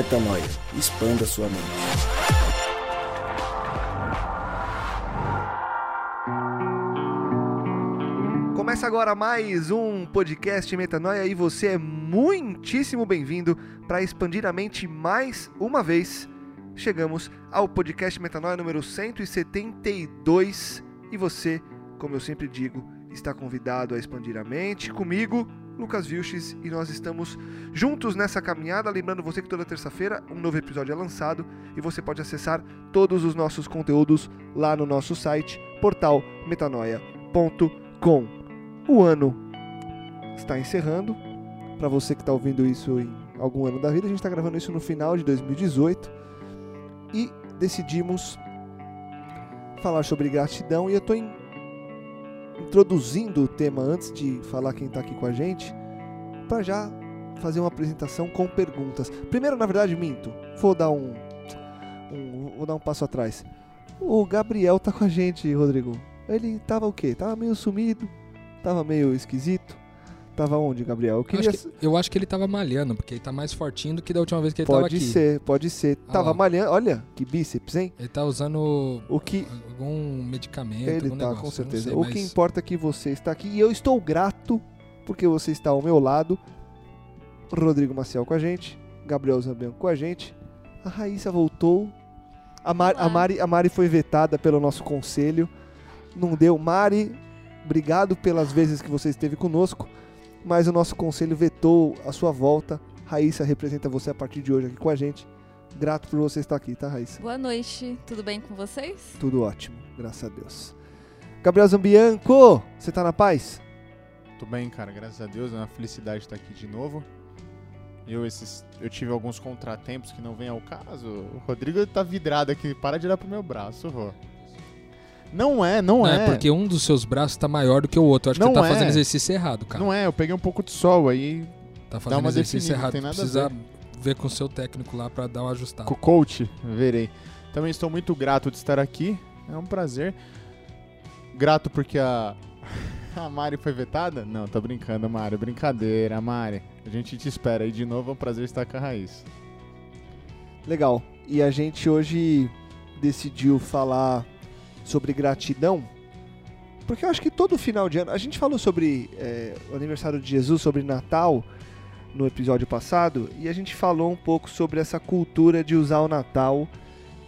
Metanoia. Expanda sua mente. Começa agora mais um podcast Metanoia e você é muitíssimo bem-vindo para expandir a mente mais uma vez. Chegamos ao podcast Metanoia número 172 e você, como eu sempre digo, está convidado a expandir a mente comigo, Lucas Vilches, e nós estamos juntos nessa caminhada. Lembrando você que toda terça-feira um novo episódio é lançado e você pode acessar todos os nossos conteúdos lá no nosso site, portal metanoia.com. O ano está encerrando. Para você que está ouvindo isso em algum ano da vida, a gente está gravando isso no final de 2018 e decidimos falar sobre gratidão. E eu estou introduzindo o tema antes de falar quem está aqui com a gente, para já fazer uma apresentação com perguntas. Primeiro, na verdade, minto. Vou dar um, um, vou dar um passo atrás. O Gabriel tá com a gente, Rodrigo. Ele tava o quê? Tava meio sumido, tava meio esquisito. Tava onde, Gabriel? Eu, queria... eu, acho que, eu acho que ele tava malhando, porque ele tá mais fortinho do que da última vez que ele pode tava aqui. Pode ser, pode ser. Ah tava lá. malhando, olha que bíceps, hein? Ele tá usando o que... algum medicamento, Ele algum tá, negócio, com certeza. sei, o mas... que importa é que você está aqui e eu estou grato porque você está ao meu lado. Rodrigo Maciel com a gente, Gabriel Zambianco com a gente. A Raíssa voltou. A Mari, a, Mari, a Mari foi vetada pelo nosso conselho. Não deu. Mari, obrigado pelas vezes que você esteve conosco, mas o nosso conselho vetou a sua volta. Raíssa representa você a partir de hoje aqui com a gente. Grato por você estar aqui, tá, Raíssa? Boa noite, tudo bem com vocês? Tudo ótimo, graças a Deus. Gabriel Zambianco, você tá na paz? Tudo bem, cara, graças a Deus, é uma felicidade estar aqui de novo. Eu, esses, eu tive alguns contratempos que não vem ao caso. O Rodrigo tá vidrado aqui, para de olhar pro meu braço, Rô. Não é, não, Não, é. é porque um dos seus braços tá maior do que o outro. Eu acho Não que você tá é. fazendo exercício errado, cara. Não é, eu peguei um pouco de sol aí. Tá fazendo uma exercício definida, errado. tem nada a Precisa ver com o seu técnico lá pra dar uma ajustada. Com o coach, verei. Também estou muito grato de estar aqui. É um prazer. Grato porque a. A Mari foi vetada? Não, tô brincando, Mari. Brincadeira, Mari. A gente te espera aí de novo. É um prazer estar com a Raiz. Legal. E a gente hoje decidiu falar sobre gratidão, porque eu acho que todo final de ano. A gente falou sobre é, o aniversário de Jesus, sobre Natal, no episódio passado, e a gente falou um pouco sobre essa cultura de usar o Natal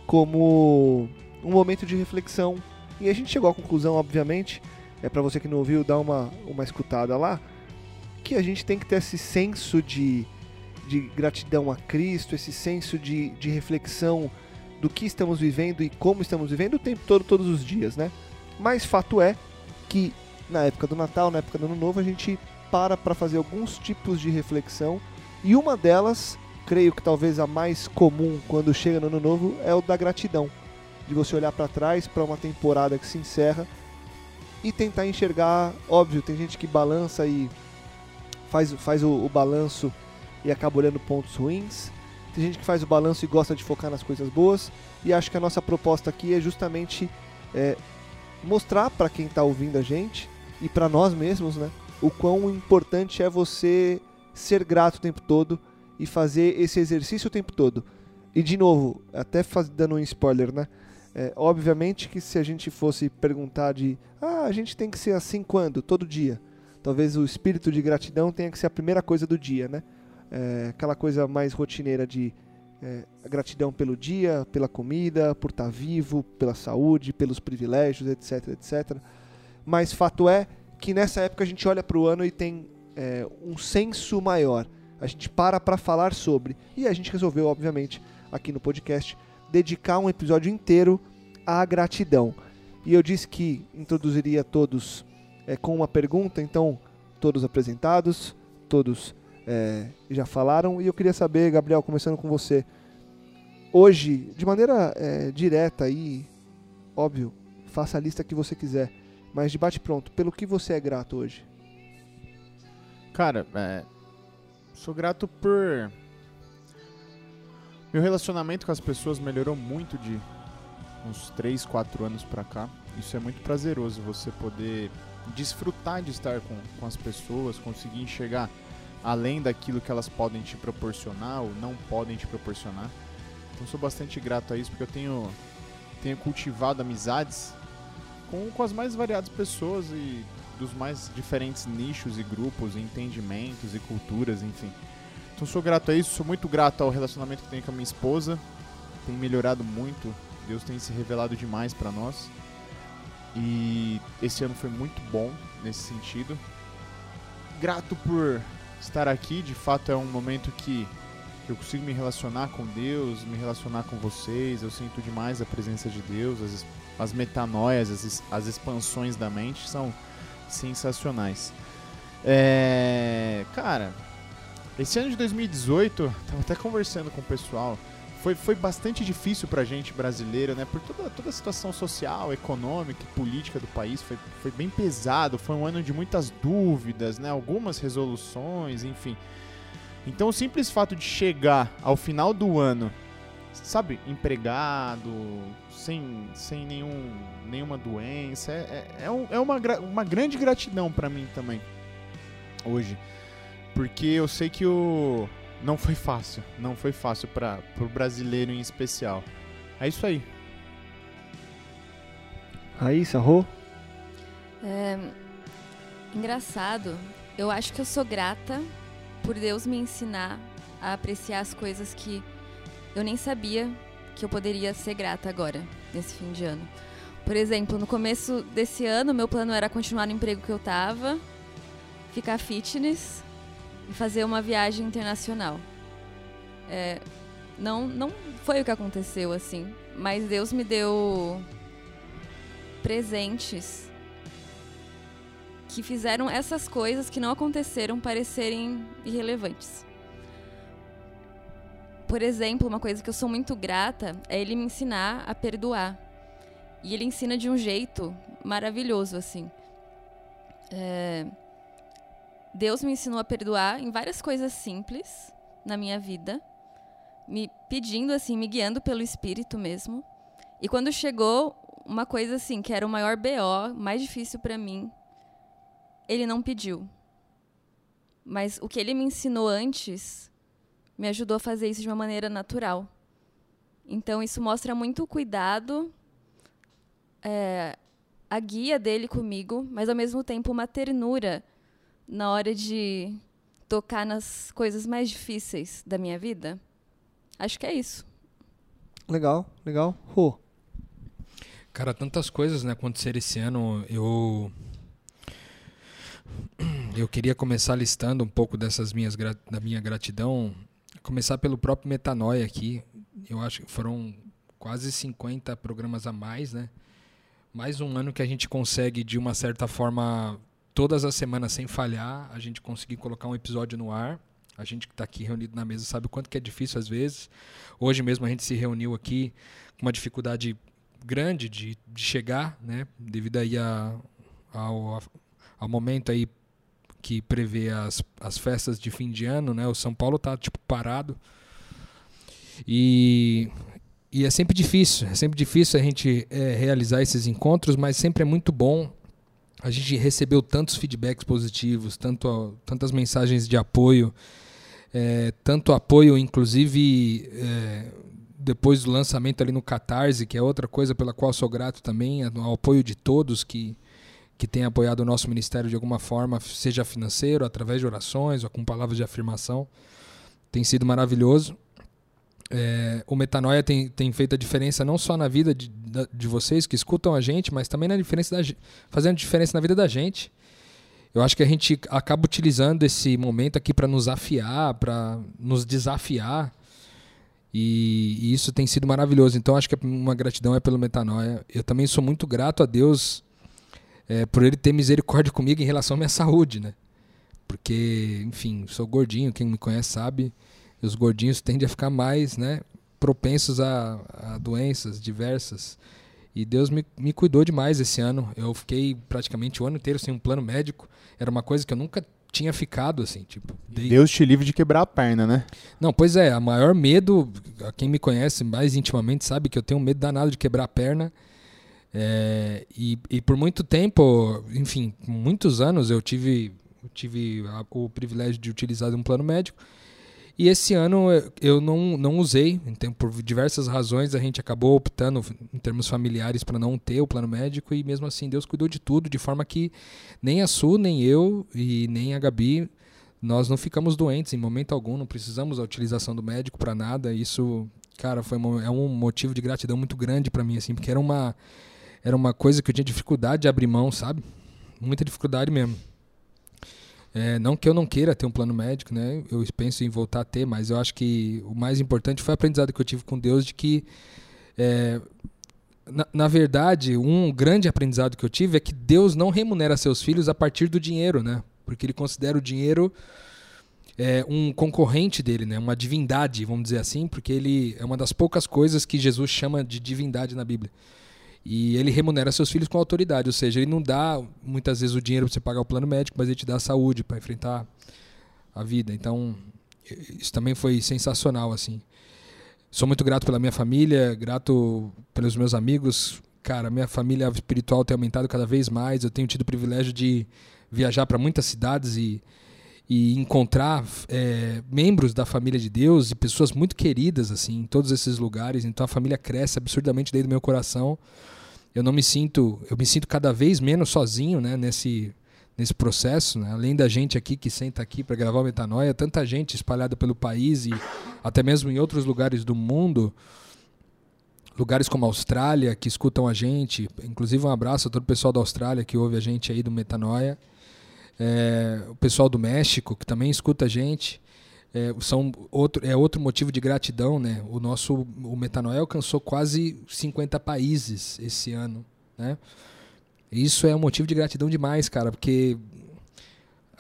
como um momento de reflexão. E a gente chegou à conclusão, obviamente, é para você que não ouviu, dar uma, uma escutada lá, que a gente tem que ter esse senso de de gratidão a Cristo, esse senso de, de reflexão do que estamos vivendo e como estamos vivendo o tempo todo, todos os dias, né? Mas fato é que na época do Natal, na época do Ano Novo, a gente para para fazer alguns tipos de reflexão e uma delas, creio que talvez a mais comum quando chega no Ano Novo, é o da gratidão. De você olhar para trás para uma temporada que se encerra e tentar enxergar, óbvio, tem gente que balança e faz, faz o, o balanço e acaba olhando pontos ruins. Tem gente que faz o balanço e gosta de focar nas coisas boas. E acho que a nossa proposta aqui é justamente é, mostrar para quem está ouvindo a gente e para nós mesmos, né, o quão importante é você ser grato o tempo todo e fazer esse exercício o tempo todo. E de novo, até faz, dando um spoiler, né? É, obviamente que se a gente fosse perguntar de ah, a gente tem que ser assim quando? Todo dia. Talvez o espírito de gratidão tenha que ser a primeira coisa do dia, né? É, aquela coisa mais rotineira de é, gratidão pelo dia, pela comida, por estar vivo, pela saúde, pelos privilégios, etc, etc. Mas fato é que nessa época a gente olha para o ano e tem é, um senso maior. A gente para para falar sobre. E a gente resolveu, obviamente, aqui no podcast, dedicar um episódio inteiro à gratidão. E eu disse que introduziria todos é, com uma pergunta, então todos apresentados, todos é, já falaram. E eu queria saber, Gabriel, começando com você, hoje, de maneira é, direta e óbvio, faça a lista que você quiser, mas de bate pronto, pelo que você é grato hoje? Cara, é, sou grato por. Meu relacionamento com as pessoas melhorou muito de uns 3, 4 anos pra cá. Isso é muito prazeroso, você poder desfrutar de estar com, com as pessoas, conseguir enxergar além daquilo que elas podem te proporcionar ou não podem te proporcionar. Então sou bastante grato a isso porque eu tenho, tenho cultivado amizades com, com as mais variadas pessoas e dos mais diferentes nichos e grupos, entendimentos e culturas, enfim. Então sou grato a isso, sou muito grato ao relacionamento que tenho com a minha esposa. Tem melhorado muito, Deus tem se revelado demais para nós. E esse ano foi muito bom nesse sentido. Grato por estar aqui, de fato é um momento que eu consigo me relacionar com Deus, me relacionar com vocês. Eu sinto demais a presença de Deus, as, as metanoias, as, as expansões da mente são sensacionais. É, cara, esse ano de 2018, tava até conversando com o pessoal, foi, foi bastante difícil pra gente brasileiro, né? Por toda, toda a situação social, econômica e política do país, foi, foi bem pesado, foi um ano de muitas dúvidas, né? Algumas resoluções, enfim. Então o simples fato de chegar ao final do ano, sabe, empregado, sem, sem nenhum, nenhuma doença, é, é, é, é uma, uma grande gratidão para mim também, hoje. Porque eu sei que o não foi fácil. Não foi fácil para o brasileiro em especial. É isso aí. Raíssa, Rô? É, engraçado. Eu acho que eu sou grata por Deus me ensinar a apreciar as coisas que eu nem sabia que eu poderia ser grata agora, nesse fim de ano. Por exemplo, no começo desse ano, meu plano era continuar no emprego que eu tava, ficar fitness fazer uma viagem internacional. É, não, não foi o que aconteceu assim, mas Deus me deu presentes que fizeram essas coisas que não aconteceram parecerem irrelevantes. Por exemplo, uma coisa que eu sou muito grata é ele me ensinar a perdoar. E ele ensina de um jeito maravilhoso, assim. É, Deus me ensinou a perdoar em várias coisas simples na minha vida, me pedindo assim, me guiando pelo espírito mesmo. E quando chegou uma coisa assim, que era o maior BO, mais difícil para mim, ele não pediu. Mas o que ele me ensinou antes me ajudou a fazer isso de uma maneira natural. Então isso mostra muito cuidado, é, a guia dele comigo, mas ao mesmo tempo uma ternura na hora de tocar nas coisas mais difíceis da minha vida. Acho que é isso. Legal, legal. Rô. Cara, tantas coisas né, aconteceram esse ano. Eu eu queria começar listando um pouco dessas minhas da minha gratidão. Começar pelo próprio Metanoia aqui. Eu acho que foram quase 50 programas a mais, né? Mais um ano que a gente consegue, de uma certa forma, todas as semanas sem falhar, a gente conseguir colocar um episódio no ar. A gente que está aqui reunido na mesa sabe o quanto que é difícil às vezes. Hoje mesmo a gente se reuniu aqui com uma dificuldade grande de, de chegar, né? Devido aí a, ao, ao momento aí que prevê as, as festas de fim de ano, né? O São Paulo tá tipo parado. E, e é sempre difícil, é sempre difícil a gente é, realizar esses encontros, mas sempre é muito bom a gente recebeu tantos feedbacks positivos, tanto, tantas mensagens de apoio, é, tanto apoio, inclusive é, depois do lançamento ali no Catarse, que é outra coisa pela qual sou grato também, ao apoio de todos que, que têm apoiado o nosso ministério de alguma forma, seja financeiro, através de orações ou com palavras de afirmação. Tem sido maravilhoso. É, o Metanoia tem, tem feito a diferença não só na vida de, de vocês que escutam a gente, mas também na diferença da, fazendo diferença na vida da gente. Eu acho que a gente acaba utilizando esse momento aqui para nos afiar, para nos desafiar. E, e, isso tem sido maravilhoso. Então acho que uma gratidão é pelo Metanoia. Eu também sou muito grato a Deus é, por Ele ter misericórdia comigo em relação à minha saúde, né? Porque, enfim, sou gordinho, quem me conhece sabe. E os gordinhos tendem a ficar mais né, propensos a, a doenças diversas. E Deus me, me cuidou demais esse ano. Eu fiquei praticamente o ano inteiro sem um plano médico. Era uma coisa que eu nunca tinha ficado assim, tipo. Dei... Deus te livre de quebrar a perna, né? Não, pois é, a maior medo, quem me conhece mais intimamente sabe que eu tenho medo danado de quebrar a perna. É, e, e por muito tempo, enfim, muitos anos eu tive tive a, o privilégio de utilizar um plano médico. E esse ano eu não, não usei, então, por diversas razões a gente acabou optando em termos familiares para não ter o plano médico e mesmo assim Deus cuidou de tudo, de forma que nem a Su, nem eu e nem a Gabi, nós não ficamos doentes em momento algum, não precisamos da utilização do médico para nada. Isso, cara, foi é um motivo de gratidão muito grande para mim, assim, porque era uma, era uma coisa que eu tinha dificuldade de abrir mão, sabe? Muita dificuldade mesmo. É, não que eu não queira ter um plano médico, né? Eu penso em voltar a ter, mas eu acho que o mais importante foi o aprendizado que eu tive com Deus de que, é, na, na, verdade, um grande aprendizado que eu tive é que Deus não remunera seus filhos a partir do dinheiro, né? Porque ele considera o dinheiro é, um concorrente dele, né? Uma divindade, vamos dizer assim, porque ele é uma das poucas coisas que Jesus chama de divindade na Bíblia. E ele remunera seus filhos com autoridade, ou seja, ele não dá muitas vezes o dinheiro para você pagar o plano médico, mas ele te dá a saúde para enfrentar a vida. Então, isso também foi sensacional assim. Sou muito grato pela minha família, grato pelos meus amigos. Cara, minha família espiritual tem aumentado cada vez mais. Eu tenho tido o privilégio de viajar para muitas cidades e e encontrar é, membros da família de Deus e pessoas muito queridas assim em todos esses lugares. Então a família cresce absurdamente dentro do meu coração. Eu não me sinto, eu me sinto cada vez menos sozinho, né, nesse nesse processo, né? além da gente aqui que senta aqui para gravar o Metanoia, tanta gente espalhada pelo país e até mesmo em outros lugares do mundo, lugares como a Austrália que escutam a gente, inclusive um abraço a todo o pessoal da Austrália que ouve a gente aí do Metanoia é, o pessoal do México, que também escuta a gente. É, são outro, é outro motivo de gratidão, né? O nosso o Metanoia alcançou quase 50 países esse ano, né? Isso é um motivo de gratidão demais, cara, porque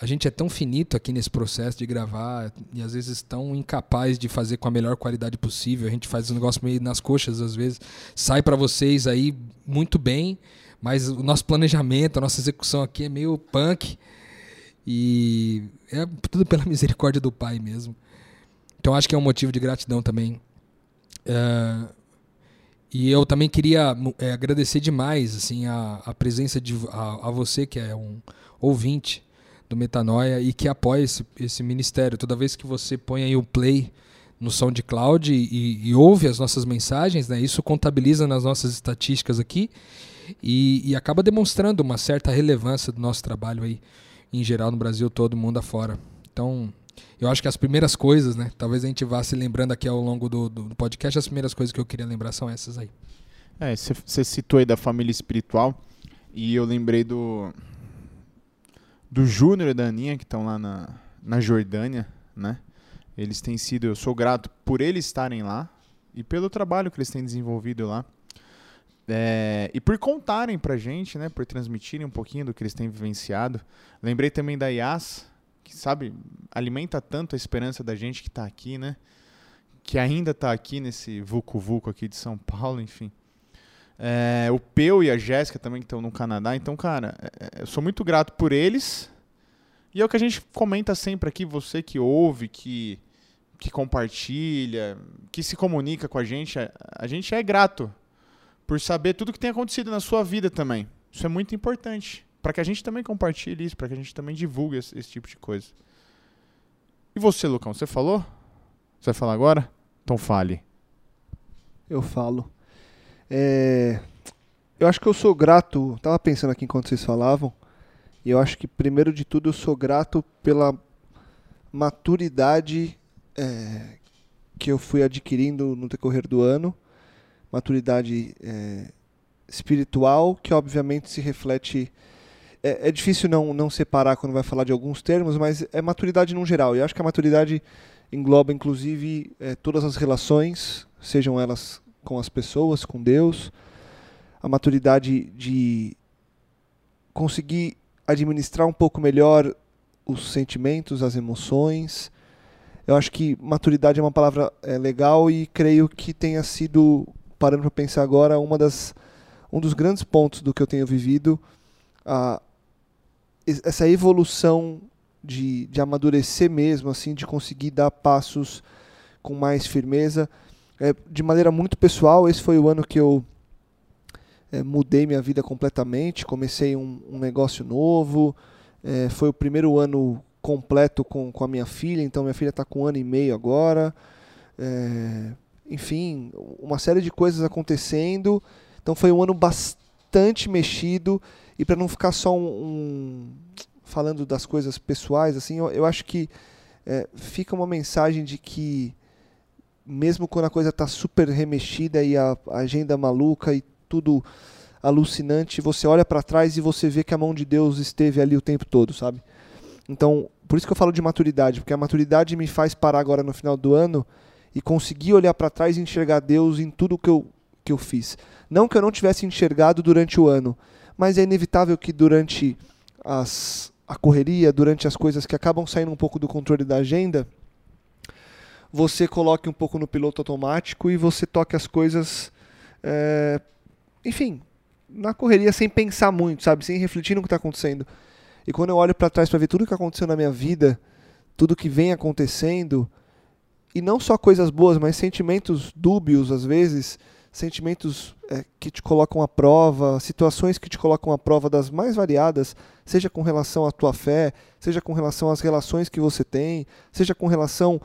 a gente é tão finito aqui nesse processo de gravar e às vezes tão incapaz de fazer com a melhor qualidade possível. A gente faz um negócio meio nas coxas às vezes. Sai para vocês aí muito bem, mas o nosso planejamento, a nossa execução aqui é meio punk. E é tudo pela misericórdia do Pai mesmo. Então acho que é um motivo de gratidão também. É, e eu também queria é, agradecer demais assim a, a presença de a, a, você que é um ouvinte do Metanoia e que apoia esse, esse ministério. Toda vez que você põe aí o play no SoundCloud e, e ouve as nossas mensagens, né, isso contabiliza nas nossas estatísticas aqui e, e acaba demonstrando uma certa relevância do nosso trabalho aí em geral no Brasil todo, mundo afora. Então, eu acho que as primeiras coisas, né? Talvez a gente vá se lembrando aqui ao longo do, do podcast, as primeiras coisas que eu queria lembrar são essas aí. É, você citou aí da família espiritual e eu lembrei do do Júnior e da Aninha que estão lá na, na Jordânia, né? Eles têm sido, eu sou grato por eles estarem lá e pelo trabalho que eles têm desenvolvido lá. É, e por contarem pra gente, né? Por transmitirem um pouquinho do que eles têm vivenciado. Lembrei também da Yas, que, sabe, alimenta tanto a esperança da gente que tá aqui, né? Que ainda tá aqui nesse vucu-vucu aqui de São Paulo, enfim. É, o Peu e a Jéssica também que estão no Canadá. Então, cara, é, é, eu sou muito grato por eles. E é o que a gente comenta sempre aqui, você que ouve, que, que compartilha, que se comunica com a gente. A, a gente é grato por saber tudo que tem acontecido na sua vida também. Isso é muito importante. Para que a gente também compartilhe isso, para que a gente também divulgue esse, esse, tipo de coisa. E você, Lucão, você falou? Você vai falar agora? Então fale. Eu falo. É... Eu acho que eu sou grato. Tava pensando aqui enquanto vocês falavam. E eu acho que, primeiro de tudo, eu sou grato pela maturidade é, que eu fui adquirindo no decorrer do ano maturidade é, espiritual, que obviamente se reflete. É, é, difícil não, não separar quando vai falar de alguns termos, mas é maturidade no geral. E eu acho que a maturidade engloba, inclusive, é, todas as relações, sejam elas com as pessoas, com Deus, a maturidade de conseguir administrar um pouco melhor os sentimentos, as emoções. Eu acho que maturidade é uma palavra é, legal e creio que tenha sido parando para pensar agora, uma das, um dos grandes pontos do que eu tenho vivido, a, essa evolução de, de amadurecer mesmo, assim, de conseguir dar passos com mais firmeza. É, de maneira muito pessoal, esse foi o ano que eu é, mudei minha vida completamente, comecei um, um negócio novo, É, foi o primeiro ano completo com, com a minha filha, então minha filha está com um ano e meio agora. É, enfim, uma série de coisas acontecendo. Então foi um ano bastante mexido. E para não ficar só um, um, falando das coisas pessoais, assim, eu, eu acho que é, fica uma mensagem de que mesmo quando a coisa está super remexida e a, a agenda maluca e tudo alucinante, você olha para trás e você vê que a mão de Deus esteve ali o tempo todo, sabe? Então, por isso que eu falo de maturidade, porque a maturidade me faz parar agora no final do ano e conseguir olhar para trás e enxergar Deus em tudo que eu, que eu fiz. Não que eu não tivesse enxergado durante o ano, mas é inevitável que durante as, a correria, durante as coisas que acabam saindo um pouco do controle da agenda, você coloque um pouco no piloto automático e você toque as coisas, é, enfim, na correria sem pensar muito, sabe? Sem refletir no que está acontecendo. E quando eu olho para trás para ver tudo que aconteceu na minha vida, tudo que vem acontecendo, e não só coisas boas, mas sentimentos dúbios às vezes, sentimentos é, que te colocam à prova, situações que te colocam à prova das mais variadas, seja com relação à tua fé, seja com relação às relações que você tem, seja com relação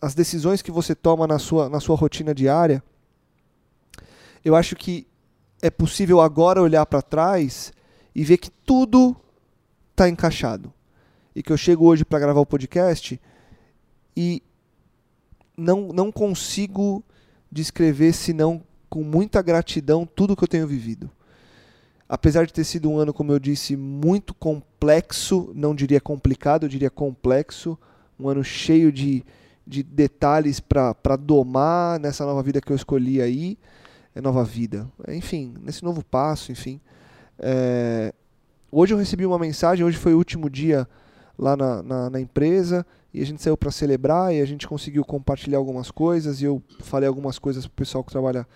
às decisões que você toma na sua, na sua rotina diária. Eu acho que é possível agora olhar para trás e ver que tudo está encaixado. E que eu chego hoje para gravar o podcast e não, não consigo descrever senão com muita gratidão tudo que eu tenho vivido. Apesar de ter sido um ano, como eu disse, muito complexo, não diria complicado, eu diria complexo, um ano cheio de, de detalhes para domar nessa nova vida que eu escolhi aí, é nova vida, enfim, nesse novo passo, enfim. É, hoje eu recebi uma mensagem, hoje foi o último dia lá na, na, na empresa e a gente saiu para celebrar e a gente conseguiu compartilhar algumas coisas e eu falei algumas coisas para o pessoal que trabalha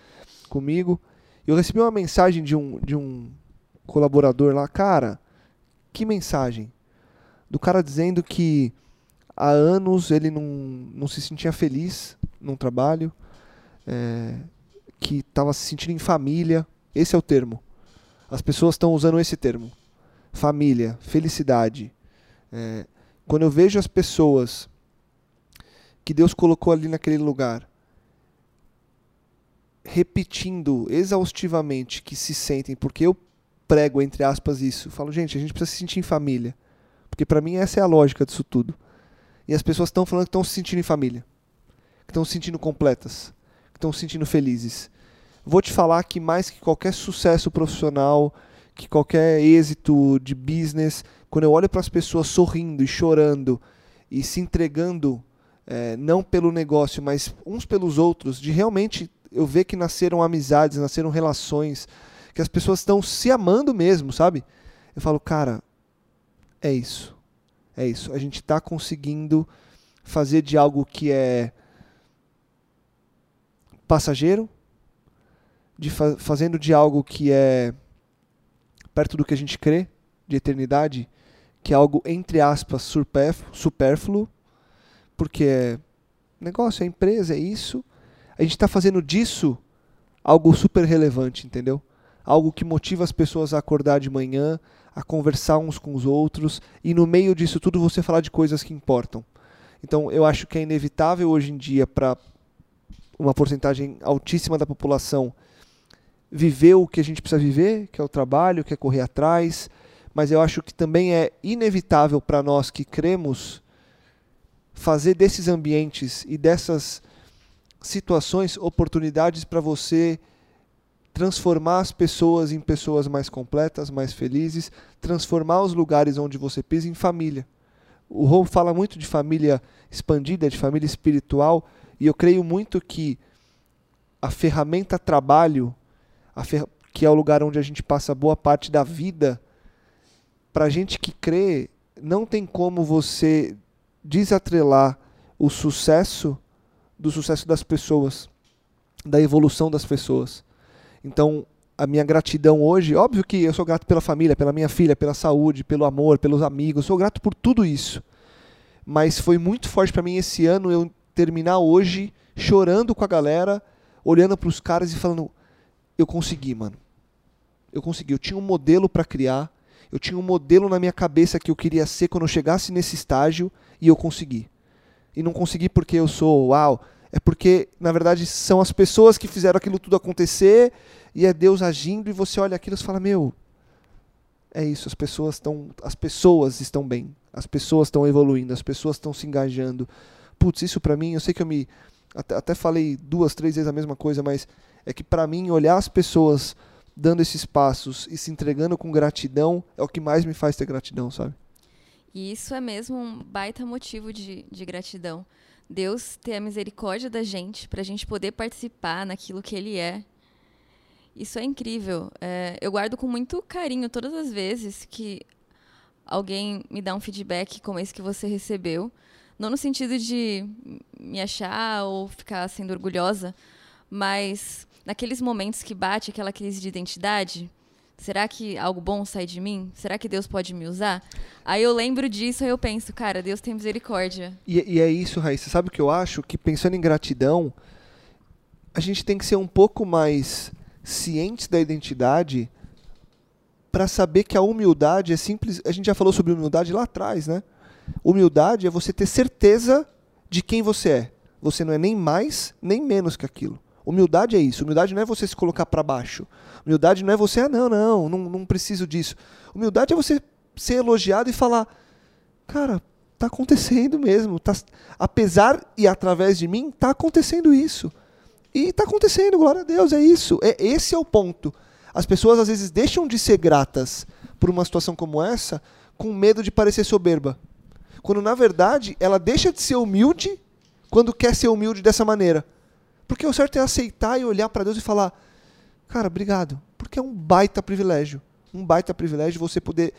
comigo. Eu recebi uma mensagem de um, de um colaborador lá, cara, que mensagem? Do cara dizendo que há anos ele não, não se sentia feliz num trabalho, é, que estava se sentindo em família. Esse é o termo. As pessoas estão usando esse termo. Família, felicidade. É, quando eu vejo as pessoas que Deus colocou ali naquele lugar repetindo exaustivamente que se sentem, porque eu prego entre aspas isso, falo, gente, a gente precisa se sentir em família. Porque para mim essa é a lógica disso tudo. E as pessoas estão falando que estão se sentindo em família, que estão se sentindo completas, que estão se sentindo felizes. Vou te falar que mais que qualquer sucesso profissional, que qualquer êxito de business, quando eu olho para as pessoas sorrindo e chorando e se entregando, é, não pelo negócio, mas uns pelos outros, de realmente eu ver que nasceram amizades, nasceram relações, que as pessoas estão se amando mesmo, sabe? Eu falo, cara, é isso. É isso. A gente está conseguindo fazer de algo que é passageiro, de fa fazendo de algo que é perto do que a gente crê, de eternidade, que é algo, entre aspas, supérfluo, porque é negócio, é empresa, é isso. A gente está fazendo disso algo super relevante, entendeu? Algo que motiva as pessoas a acordar de manhã, a conversar uns com os outros, e no meio disso tudo você falar de coisas que importam. Então eu acho que é inevitável hoje em dia para uma porcentagem altíssima da população viver o que a gente precisa viver, que é o trabalho, que é correr atrás, mas eu acho que também é inevitável para nós que cremos fazer desses ambientes e dessas situações oportunidades para você transformar as pessoas em pessoas mais completas, mais felizes, transformar os lugares onde você pisa em família. O Rô fala muito de família expandida, de família espiritual, e eu creio muito que a ferramenta trabalho que é o lugar onde a gente passa boa parte da vida, para gente que crê, não tem como você desatrelar o sucesso do sucesso das pessoas, da evolução das pessoas. Então, a minha gratidão hoje, óbvio que eu sou grato pela família, pela minha filha, pela saúde, pelo amor, pelos amigos, sou grato por tudo isso. Mas foi muito forte para mim esse ano eu terminar hoje chorando com a galera, olhando para os caras e falando: eu consegui, mano. Eu consegui. Eu tinha um modelo para criar Eu tinha um modelo na minha cabeça que eu queria ser quando eu chegasse nesse estágio e eu consegui. E não consegui porque eu sou uau, é porque, na verdade, são as pessoas que fizeram aquilo tudo acontecer e é Deus agindo e você olha aquilo e fala: Meu, é isso, as pessoas estão. As pessoas estão bem, as pessoas estão evoluindo, as pessoas estão se engajando. Putz, isso para mim, eu sei que eu me. Até, até falei duas, três vezes a mesma coisa, mas é que para mim, olhar as pessoas dando esses passos e se entregando com gratidão é o que mais me faz ter gratidão, sabe? E isso é mesmo um baita motivo de, de gratidão. Deus ter a misericórdia da gente para a gente poder participar naquilo que Ele é. Isso é incrível. É, eu guardo com muito carinho todas as vezes que alguém me dá um feedback como esse que você recebeu. Não no sentido de me achar ou ficar sendo orgulhosa, mas naqueles momentos que bate aquela crise de identidade, será que algo bom sai de mim? Será que Deus pode me usar? Aí eu lembro disso e eu penso, cara, Deus tem misericórdia. E, e é isso, Raíssa. Sabe o que eu acho? Que pensando em gratidão, a gente tem que ser um pouco mais cientes da identidade para saber que a humildade é simples. A gente já falou sobre humildade lá atrás, né? Humildade é você ter certeza de quem você é. Você não é nem mais nem menos que aquilo. Humildade é isso. Humildade não é você se colocar para baixo. Humildade não é você, ah, não, não, não, não preciso disso. Humildade é você ser elogiado e falar, cara, tá acontecendo mesmo. Tá, apesar e através de mim, tá acontecendo isso. E tá acontecendo, glória a Deus, é isso. É, esse é o ponto. As pessoas às vezes deixam de ser gratas por uma situação como essa com medo de parecer soberba. Quando na verdade ela deixa de ser humilde quando quer ser humilde dessa maneira. Porque o certo é aceitar e olhar para Deus e falar: Cara, obrigado. Porque é um baita privilégio. Um baita privilégio você poder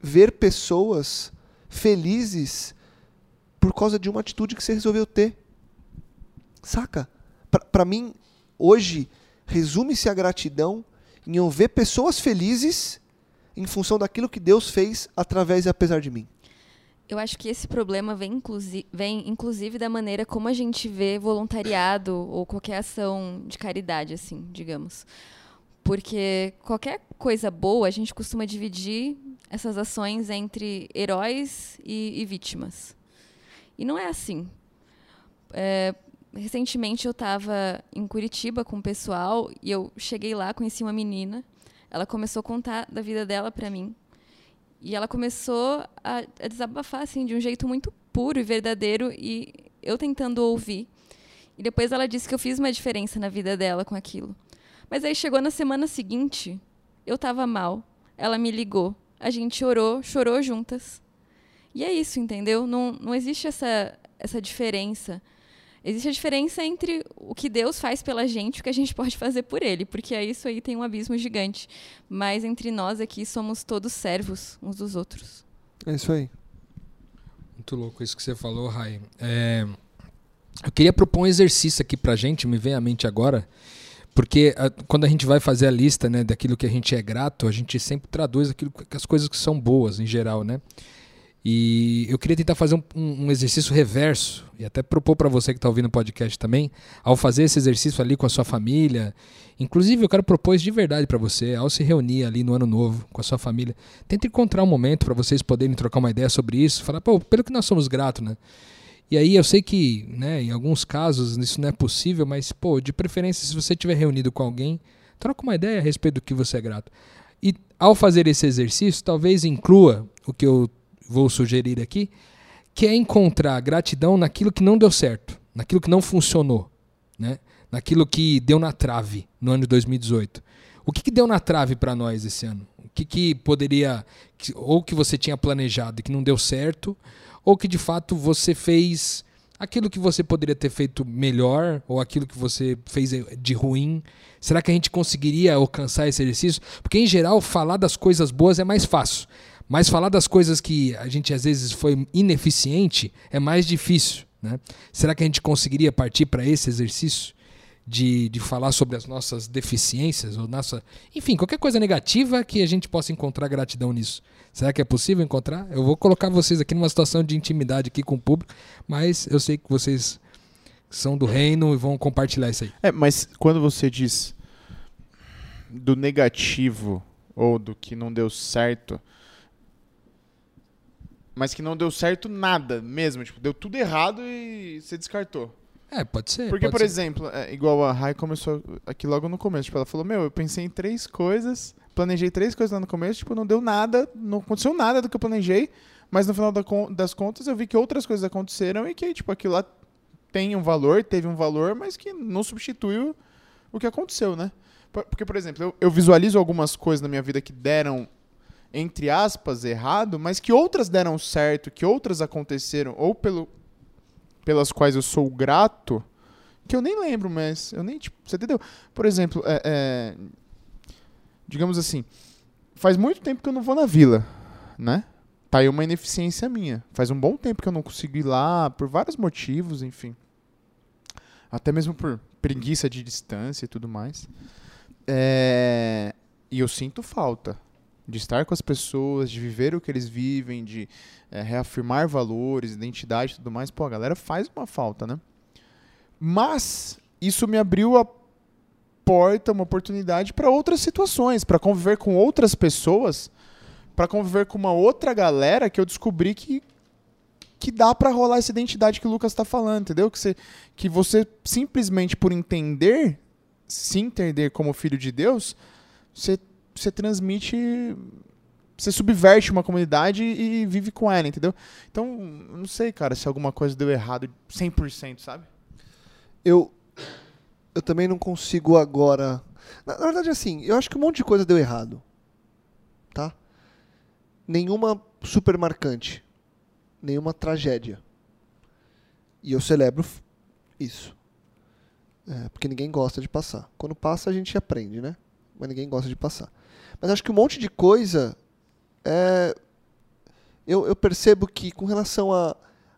ver pessoas felizes por causa de uma atitude que você resolveu ter. Saca? Para mim, hoje, resume-se a gratidão em eu ver pessoas felizes em função daquilo que Deus fez através e apesar de mim. Eu acho que esse problema vem, inclusi vem, inclusive, da maneira como a gente vê voluntariado ou qualquer ação de caridade, assim, digamos. Porque qualquer coisa boa, a gente costuma dividir essas ações entre heróis e, e vítimas. E não é assim. É, recentemente eu estava em Curitiba com o pessoal e eu cheguei lá, conheci uma menina. Ela começou a contar da vida dela para mim. E ela começou a, a, desabafar assim de um jeito muito puro e verdadeiro e eu tentando ouvir. E depois ela disse que eu fiz uma diferença na vida dela com aquilo. Mas aí chegou na semana seguinte, eu estava mal. Ela me ligou, a gente orou, chorou juntas. E é isso, entendeu? Não, não existe essa, essa diferença. Existe a diferença entre o que Deus faz pela gente e o que a gente pode fazer por Ele, porque é isso aí tem um abismo gigante. Mas entre nós aqui somos todos servos uns dos outros. É isso aí. Muito louco isso que você falou, Rai. É, eu queria propor um exercício aqui pra gente, me vem à mente agora, porque a, quando a gente vai fazer a lista né, daquilo que a gente é grato, a gente sempre traduz aquilo, as coisas que são boas em geral, né? E eu queria tentar fazer um, um exercício reverso, e até propor para você que está ouvindo o podcast também, ao fazer esse exercício ali com a sua família. Inclusive, eu quero propor isso de verdade para você, ao se reunir ali no ano novo com a sua família. Tente encontrar um momento para vocês poderem trocar uma ideia sobre isso, falar, pô, pelo que nós somos gratos, né? E aí eu sei que, né, em alguns casos isso não é possível, mas, pô, de preferência, se você estiver reunido com alguém, troca uma ideia a respeito do que você é grato. E ao fazer esse exercício, talvez inclua o que eu vou sugerir aqui, que é encontrar gratidão naquilo que não deu certo, naquilo que não funcionou, né? naquilo que deu na trave no ano de 2018. O que, que deu na trave para nós esse ano? O que, que poderia, ou que você tinha planejado e que não deu certo, ou que de fato você fez aquilo que você poderia ter feito melhor, ou aquilo que você fez de ruim. Será que a gente conseguiria alcançar esse exercício? Porque, em geral, falar das coisas boas é mais fácil. Mas falar das coisas que a gente às vezes foi ineficiente é mais difícil. Né? Será que a gente conseguiria partir para esse exercício de, de falar sobre as nossas deficiências ou nossa, enfim, qualquer coisa negativa que a gente possa encontrar gratidão nisso? Será que é possível encontrar? Eu vou colocar vocês aqui numa situação de intimidade aqui com o público, mas eu sei que vocês são do reino e vão compartilhar isso aí. É, mas quando você diz do negativo ou do que não deu certo, mas que não deu certo nada mesmo, tipo, deu tudo errado e você descartou. É, pode ser. Porque, pode por ser. exemplo, é, igual a Rai começou aqui logo no começo, tipo, ela falou, meu, eu pensei em três coisas, planejei três coisas lá no começo, tipo, não deu nada, não aconteceu nada do que eu planejei, mas no final da das contas eu vi que outras coisas aconteceram e que, tipo, aquilo lá tem um valor, teve um valor, mas que não substitui o, que aconteceu, né? Por- Porque, por exemplo, eu, eu visualizo algumas coisas na minha vida que deram, entre aspas, errado, mas que outras deram certo, que outras aconteceram, ou pelo, pelas quais eu sou grato, que eu nem lembro, mas eu nem, tipo, você entendeu? Por exemplo, é, é, digamos assim, faz muito tempo que eu não vou na vila, né? Tá aí uma ineficiência minha. Faz um bom tempo que eu não consigo ir lá, por vários motivos, enfim. Até mesmo por preguiça de distância e tudo mais. É, E eu sinto falta de estar com as pessoas, de viver o que eles vivem, de é, reafirmar valores, identidade e tudo mais. Pô, a galera faz uma falta, né? Mas isso me abriu a porta, uma oportunidade para outras situações, para conviver com outras pessoas, para conviver com uma outra galera que eu descobri que que dá para rolar essa identidade que o Lucas tá falando, entendeu? Que você que você simplesmente por entender, se entender como filho de Deus, você você transmite você subverte uma comunidade e vive com ela, entendeu? Então, não sei, cara, se alguma coisa deu errado 100%, sabe? Eu, eu também não consigo agora. Na, na verdade, assim, eu acho que um monte de coisa deu errado. Tá? Nenhuma super marcante. Nenhuma tragédia. E eu celebro isso. É, porque ninguém gosta de passar. Quando passa, a gente aprende, né? Mas ninguém gosta de passar. Mas acho que um monte de coisa. É, eu, eu percebo que, com relação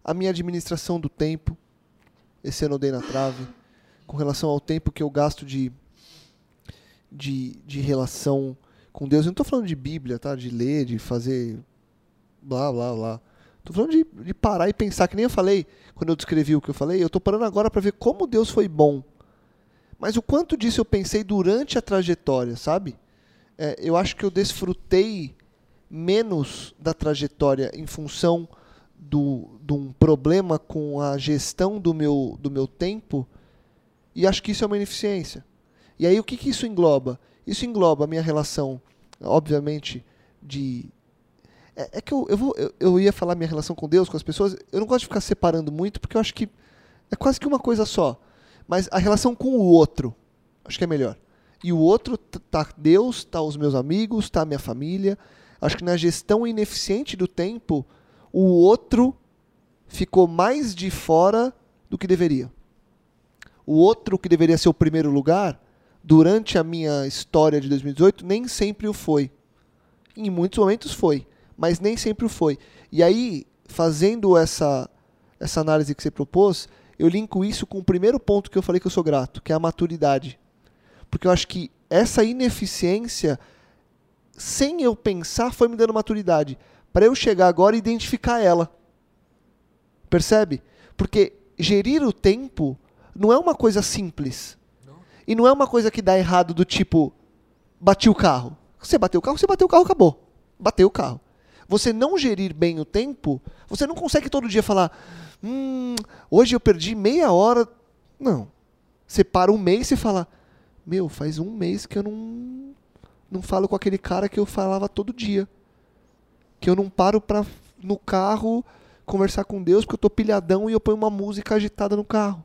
à minha administração do tempo, esse ano eu dei na trave, com relação ao tempo que eu gasto de, de, de relação com Deus. Eu não estou falando de Bíblia, tá? De ler, de fazer blá, blá, blá. Estou falando de, de parar e pensar, que nem eu falei quando eu descrevi o que eu falei. Eu estou parando agora para ver como Deus foi bom. Mas o quanto disso eu pensei durante a trajetória, sabe? É, eu acho que eu desfrutei menos da trajetória em função do, de um problema com a gestão do meu, do meu tempo, e acho que isso é uma ineficiência. E aí o que, que isso engloba? Isso engloba a minha relação, obviamente, de. É, é que eu, eu, vou, eu, eu ia falar minha relação com Deus, com as pessoas, eu não gosto de ficar separando muito, porque eu acho que é quase que uma coisa só. Mas a relação com o outro, acho que é melhor. E o outro tá Deus, tá os meus amigos, tá minha família. Acho que na gestão ineficiente do tempo, o outro ficou mais de fora do que deveria. O outro que deveria ser o primeiro lugar, durante a minha história de 2018, nem sempre o foi. Em muitos momentos foi, mas nem sempre o foi. E aí, fazendo essa, essa análise que você propôs, eu linko isso com o primeiro ponto que eu falei que eu sou grato, que é a maturidade. Porque eu acho que essa ineficiência, sem eu pensar, foi me dando maturidade. Para eu chegar agora e identificar ela. Percebe? Porque gerir o tempo não é uma coisa simples. E não é uma coisa que dá errado do tipo, bati o carro. Você bateu o carro, você bateu o carro, acabou. Bateu o carro. Você não gerir bem o tempo, você não consegue todo dia falar, hum, hoje eu perdi meia hora. Não. Você para um mês e fala, meu, faz um mês que eu não, não falo com aquele cara que eu falava todo dia. Que eu não paro pra, no carro, conversar com Deus porque eu tô pilhadão e eu ponho uma música agitada no carro.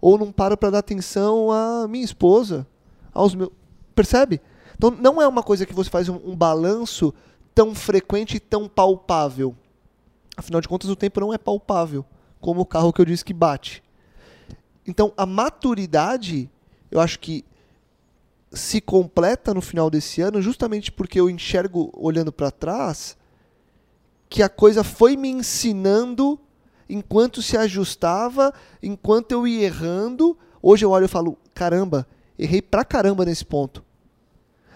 Ou não paro para dar atenção à minha esposa, aos meus. Percebe? Então não é uma coisa que você faz um, um balanço tão frequente e tão palpável. Afinal de contas, o tempo não é palpável, como o carro que eu disse que bate. Então a maturidade, eu acho que se completa no final desse ano, justamente porque eu enxergo olhando para trás que a coisa foi me ensinando enquanto se ajustava, enquanto eu ia errando. Hoje eu olho e falo: caramba, errei pra caramba nesse ponto.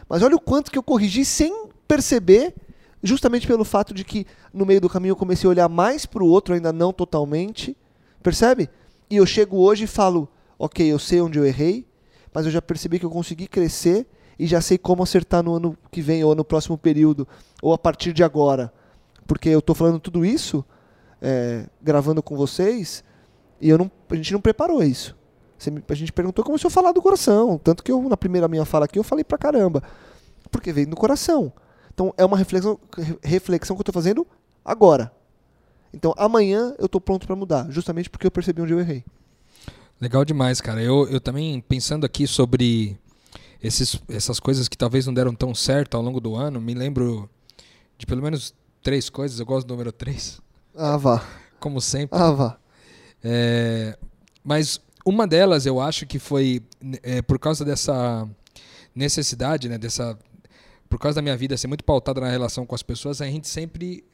Mas olha o quanto que eu corrigi sem perceber, justamente pelo fato de que no meio do caminho eu comecei a olhar mais para o outro, ainda não totalmente. Percebe? E eu chego hoje e falo: ok, eu sei onde eu errei, mas eu já percebi que eu consegui crescer e já sei como acertar no ano que vem ou no próximo período ou a partir de agora. Porque eu estou falando tudo isso, é, gravando com vocês, e eu não, a gente não preparou isso. Você a gente perguntou como se eu falar do coração. Tanto que eu, na primeira minha fala aqui, eu falei pra caramba. Porque veio do coração. Então é uma reflexão, re- reflexão que eu estou fazendo agora. Então amanhã eu estou pronto para mudar, justamente porque eu percebi onde eu errei. Legal demais, cara. Eu, eu também, pensando aqui sobre esses, essas coisas que talvez não deram tão certo ao longo do ano, me lembro de pelo menos três coisas. Eu gosto do número três, Ah, vá. como sempre. Ah, vá. É, mas uma delas eu acho que foi é, por causa dessa necessidade, né, dessa, por causa da minha vida ser muito pautada na relação com as pessoas, a gente sempre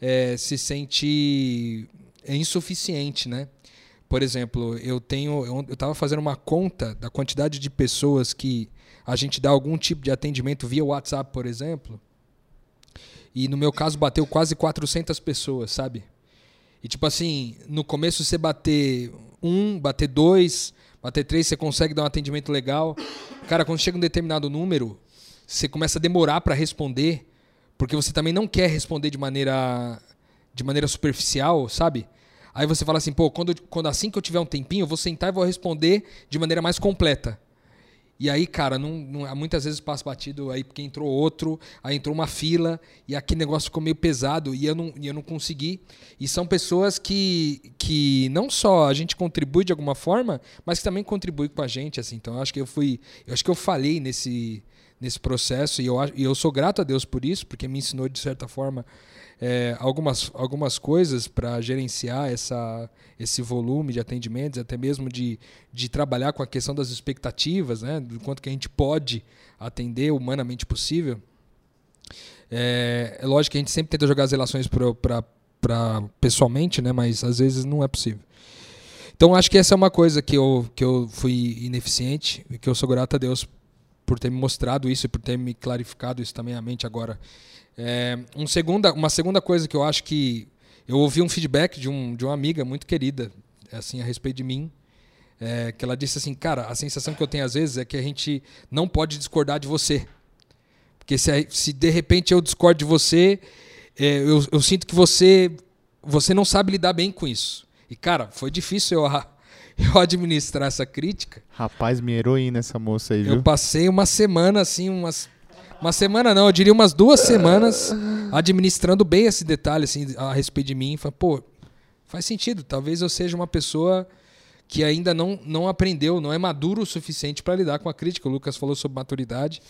é, se sente insuficiente, né? Por exemplo, eu tenho, eu estava fazendo uma conta da quantidade de pessoas que a gente dá algum tipo de atendimento via WhatsApp, por exemplo. E no meu caso bateu quase 400 pessoas, sabe? E tipo assim, no começo você bater um, bater dois, bater três, você consegue dar um atendimento legal. Cara, quando chega um determinado número, você começa a demorar para responder, porque você também não quer responder de maneira de maneira superficial, sabe? Aí você fala assim, pô, quando, quando assim que eu tiver um tempinho, eu vou sentar e vou responder de maneira mais completa. E aí, cara, não, não- muitas vezes passa batido aí porque entrou outro, aí entrou uma fila, e aquele negócio ficou meio pesado e eu não, e eu não consegui. E são pessoas que, que não só a gente contribui de alguma forma, mas que também contribui com a gente, assim. Então eu acho que eu fui. Eu acho que eu falhei nesse, nesse processo e eu, e eu sou grato a Deus por isso, porque me ensinou de certa forma é, algumas, algumas coisas para gerenciar essa, esse volume de atendimentos, até mesmo de, de trabalhar com a questão das expectativas, né, do quanto que a gente pode atender humanamente possível. É, é lógico que a gente sempre tenta jogar as relações para pessoalmente, né, mas às vezes não é possível. Então acho que essa é uma coisa que eu, que eu fui ineficiente e que eu sou grato a Deus por ter me mostrado isso e por ter me clarificado isso também à mente agora. É, um segunda, uma segunda coisa que eu acho que eu ouvi um feedback de, um, de uma amiga muito querida assim a respeito de mim, é, que ela disse assim, cara, a sensação que eu tenho às vezes é que a gente não pode discordar de você, porque se, se de repente eu discordo de você, é, eu, eu sinto que você você não sabe lidar bem com isso. E cara, foi difícil eu, eu administrar essa crítica. Rapaz, minha heroína essa moça aí, viu? Eu passei uma semana, assim, umas. Uma semana não, eu diria umas duas semanas administrando bem esse detalhe, assim, a respeito de mim. Falei, pô, faz sentido. Talvez eu seja uma pessoa que ainda não, não aprendeu, não é maduro o suficiente para lidar com a crítica. O Lucas falou sobre maturidade.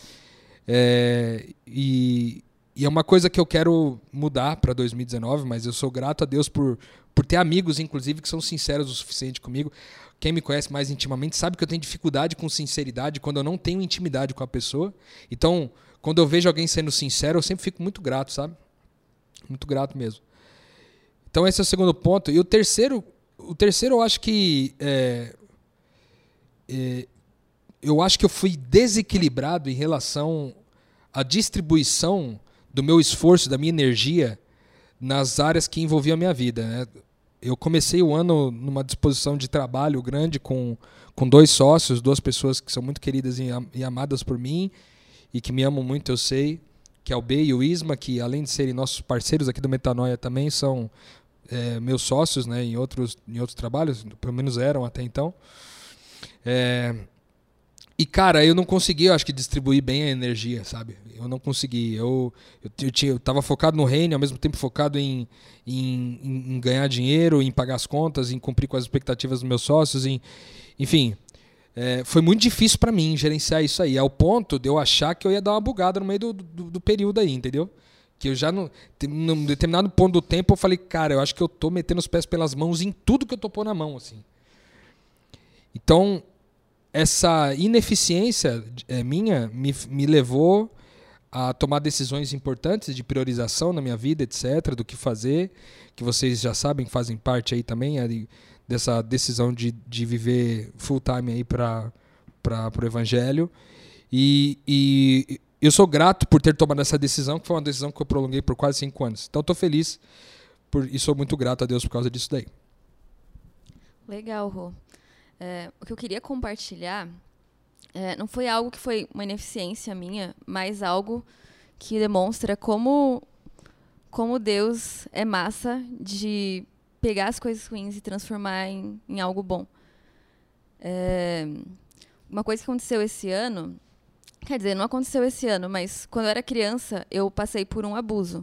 É, e, e é uma coisa que eu quero mudar para 2019, mas eu sou grato a Deus por, por ter amigos, inclusive, que são sinceros o suficiente comigo. Quem me conhece mais intimamente sabe que eu tenho dificuldade com sinceridade quando eu não tenho intimidade com a pessoa. Então, quando eu vejo alguém sendo sincero, eu sempre fico muito grato, sabe? Muito grato mesmo. Então, esse é o segundo ponto. E o terceiro, o terceiro eu acho que. é, é, eu acho que eu fui desequilibrado em relação à distribuição do meu esforço, da minha energia nas áreas que envolviam a minha vida. né? Eu comecei o ano numa disposição de trabalho grande com, com dois sócios, duas pessoas que são muito queridas e, e amadas por mim e que me amam muito, eu sei, que é o B e o Isma, que além de serem nossos parceiros aqui do Metanoia também são é, meus sócios né, em, outros, em outros trabalhos, pelo menos eram até então. É, e, cara, eu não consegui, eu acho que, distribuir bem a energia, sabe? Eu não consegui. Eu, eu, eu, eu focado no reino, ao mesmo tempo focado em, em, em- em ganhar dinheiro, em pagar as contas, em cumprir com as expectativas dos meus sócios, em, enfim. É, foi muito difícil para mim gerenciar isso aí, ao ponto de eu achar que eu ia dar uma bugada no meio do, do, do período aí, entendeu? Que eu já, no, num determinado ponto do tempo, eu falei, cara, eu acho que eu tô metendo os pés pelas mãos em tudo que eu tô pondo na mão, assim. Então, essa ineficiência é, minha me, me levou a tomar decisões importantes de priorização na minha vida, etc., do que fazer, que vocês já sabem, fazem parte aí também dessa decisão de, de viver full time aí para o Evangelho. E, e eu sou grato por ter tomado essa decisão, que foi uma decisão que eu prolonguei por quase cinco anos. Então, estou feliz por, e sou muito grato a Deus por causa disso daí. Legal, Rô. É, o que eu queria compartilhar é, não foi algo que foi uma ineficiência minha, mas algo que demonstra como, como Deus é massa de pegar as coisas ruins e transformar em, em algo bom. É, uma coisa que aconteceu esse ano, quer dizer, não aconteceu esse ano, mas quando eu era criança, eu passei por um abuso.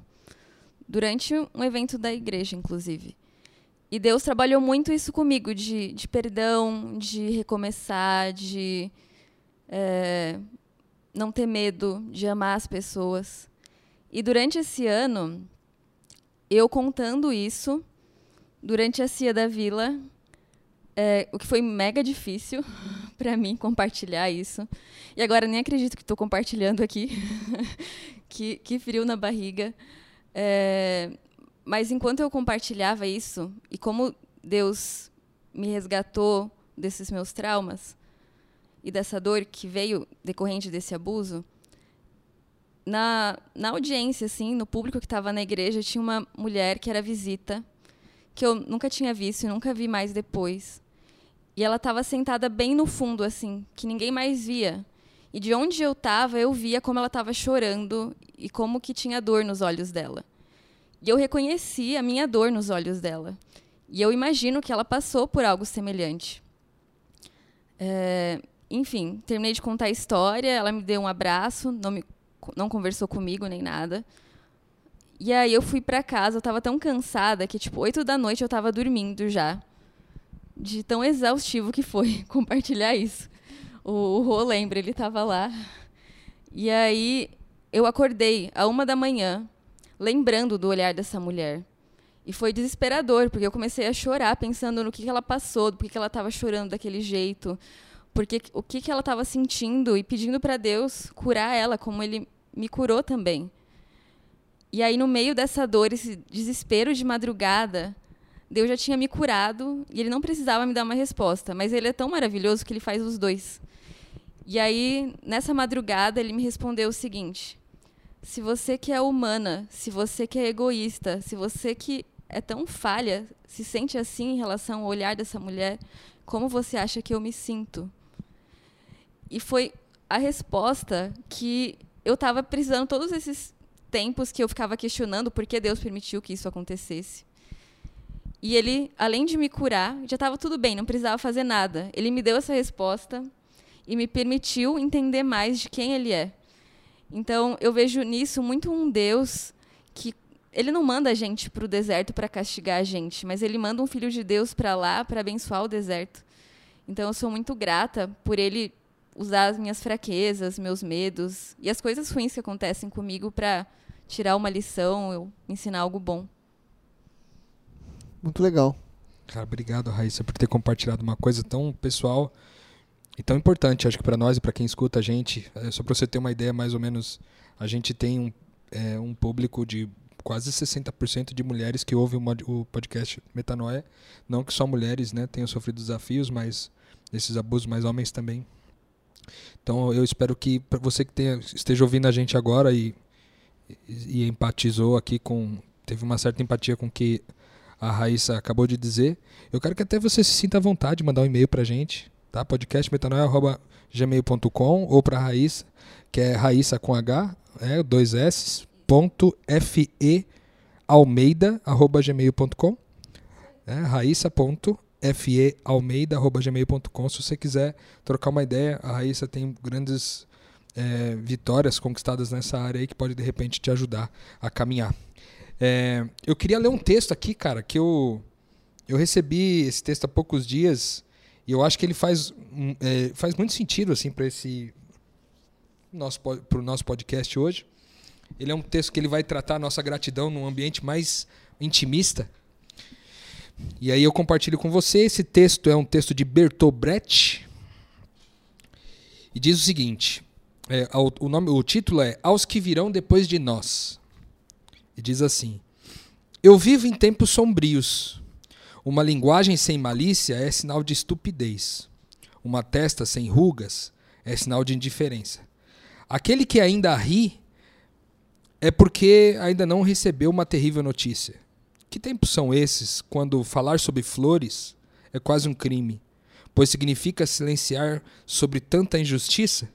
Durante um evento da igreja, inclusive. E Deus trabalhou muito isso comigo, de, de perdão, de recomeçar, de é, não ter medo, de amar as pessoas. E durante esse ano, eu contando isso, durante a Cia da Vila, é, o que foi mega difícil para mim compartilhar isso. E agora nem acredito que estou compartilhando aqui. que, que frio na barriga. É, mas enquanto eu compartilhava isso e como Deus me resgatou desses meus traumas e dessa dor que veio decorrente desse abuso, na, na audiência, assim, no público que estava na igreja, tinha uma mulher que era visita, que eu nunca tinha visto e nunca vi mais depois. E ela estava sentada bem no fundo, assim, que ninguém mais via. E de onde eu estava, eu via como ela estava chorando e como que tinha dor nos olhos dela. E eu reconheci a minha dor nos olhos dela. E eu imagino que ela passou por algo semelhante. É, enfim, terminei de contar a história, ela me deu um abraço, não, me, não conversou comigo nem nada. E aí eu fui para casa, eu estava tão cansada que, tipo, oito da noite eu estava dormindo já. De tão exaustivo que foi compartilhar isso. O, o Rô lembra, ele estava lá. E aí eu acordei a uma da manhã, lembrando do olhar dessa mulher. E foi desesperador, porque eu comecei a chorar, pensando no que, que ela passou, por que ela estava chorando daquele jeito, porque o que, que ela estava sentindo e pedindo para Deus curar ela, como Ele me curou também. E aí, no meio dessa dor, esse desespero de madrugada, Deus já tinha me curado e Ele não precisava me dar uma resposta, mas Ele é tão maravilhoso que Ele faz os dois. E aí, nessa madrugada, Ele me respondeu o seguinte: se você que é humana, se você que é egoísta, se você que é tão falha, se sente assim em relação ao olhar dessa mulher, como você acha que eu me sinto? E foi a resposta que eu estava precisando todos esses tempos que eu ficava questionando por que Deus permitiu que isso acontecesse. E ele, além de me curar, já estava tudo bem, não precisava fazer nada. Ele me deu essa resposta e me permitiu entender mais de quem ele é. Então, eu vejo nisso muito um Deus que ele não manda a gente para o deserto para castigar a gente, mas ele manda um filho de Deus para lá para abençoar o deserto. Então, eu sou muito grata por ele usar as minhas fraquezas, meus medos e as coisas ruins que acontecem comigo para tirar uma lição, eu ensinar algo bom. Muito legal. Cara, obrigado, Raíssa, por ter compartilhado uma coisa tão pessoal e tão importante, acho que para nós e para quem escuta a gente, é, só para você ter uma ideia, mais ou menos, a gente tem um, é, um público de quase 60% de mulheres que ouvem o podcast Metanoia. Não que só mulheres né, tenham sofrido desafios, mas esses abusos, mas homens também. Então eu espero que para você que tenha, esteja ouvindo a gente agora e, e, empatizou aqui com. teve uma certa empatia com o que a Raíssa acabou de dizer, eu quero que até você se sinta à vontade de mandar um e-mail para a gente tá? podcastmetanoia.gmail.com ou para Raíssa, que é Raíssa com H, é, dois S, ponto F-E Almeida, arroba gmail.com. É, raíssa.fealmeida.gmail.com. Se você quiser trocar uma ideia, a Raíssa tem grandes é, vitórias conquistadas nessa área aí que pode de repente te ajudar a caminhar. É, eu queria ler um texto aqui, cara, que eu, eu recebi esse texto há poucos dias e eu acho que ele faz, é, faz muito sentido assim para esse nosso para o nosso podcast hoje. Ele é um texto que ele vai tratar a nossa gratidão num ambiente mais intimista. E aí eu compartilho com você. Esse texto é um texto de Bertolt Brecht e diz o seguinte: é, o, nome, o título é Aos que virão depois de nós. E diz assim: Eu vivo em tempos sombrios uma linguagem sem malícia é sinal de estupidez. Uma testa sem rugas é sinal de indiferença. Aquele que ainda ri é porque ainda não recebeu uma terrível notícia. Que tempos são esses quando falar sobre flores é quase um crime? pois significa silenciar sobre tanta injustiça?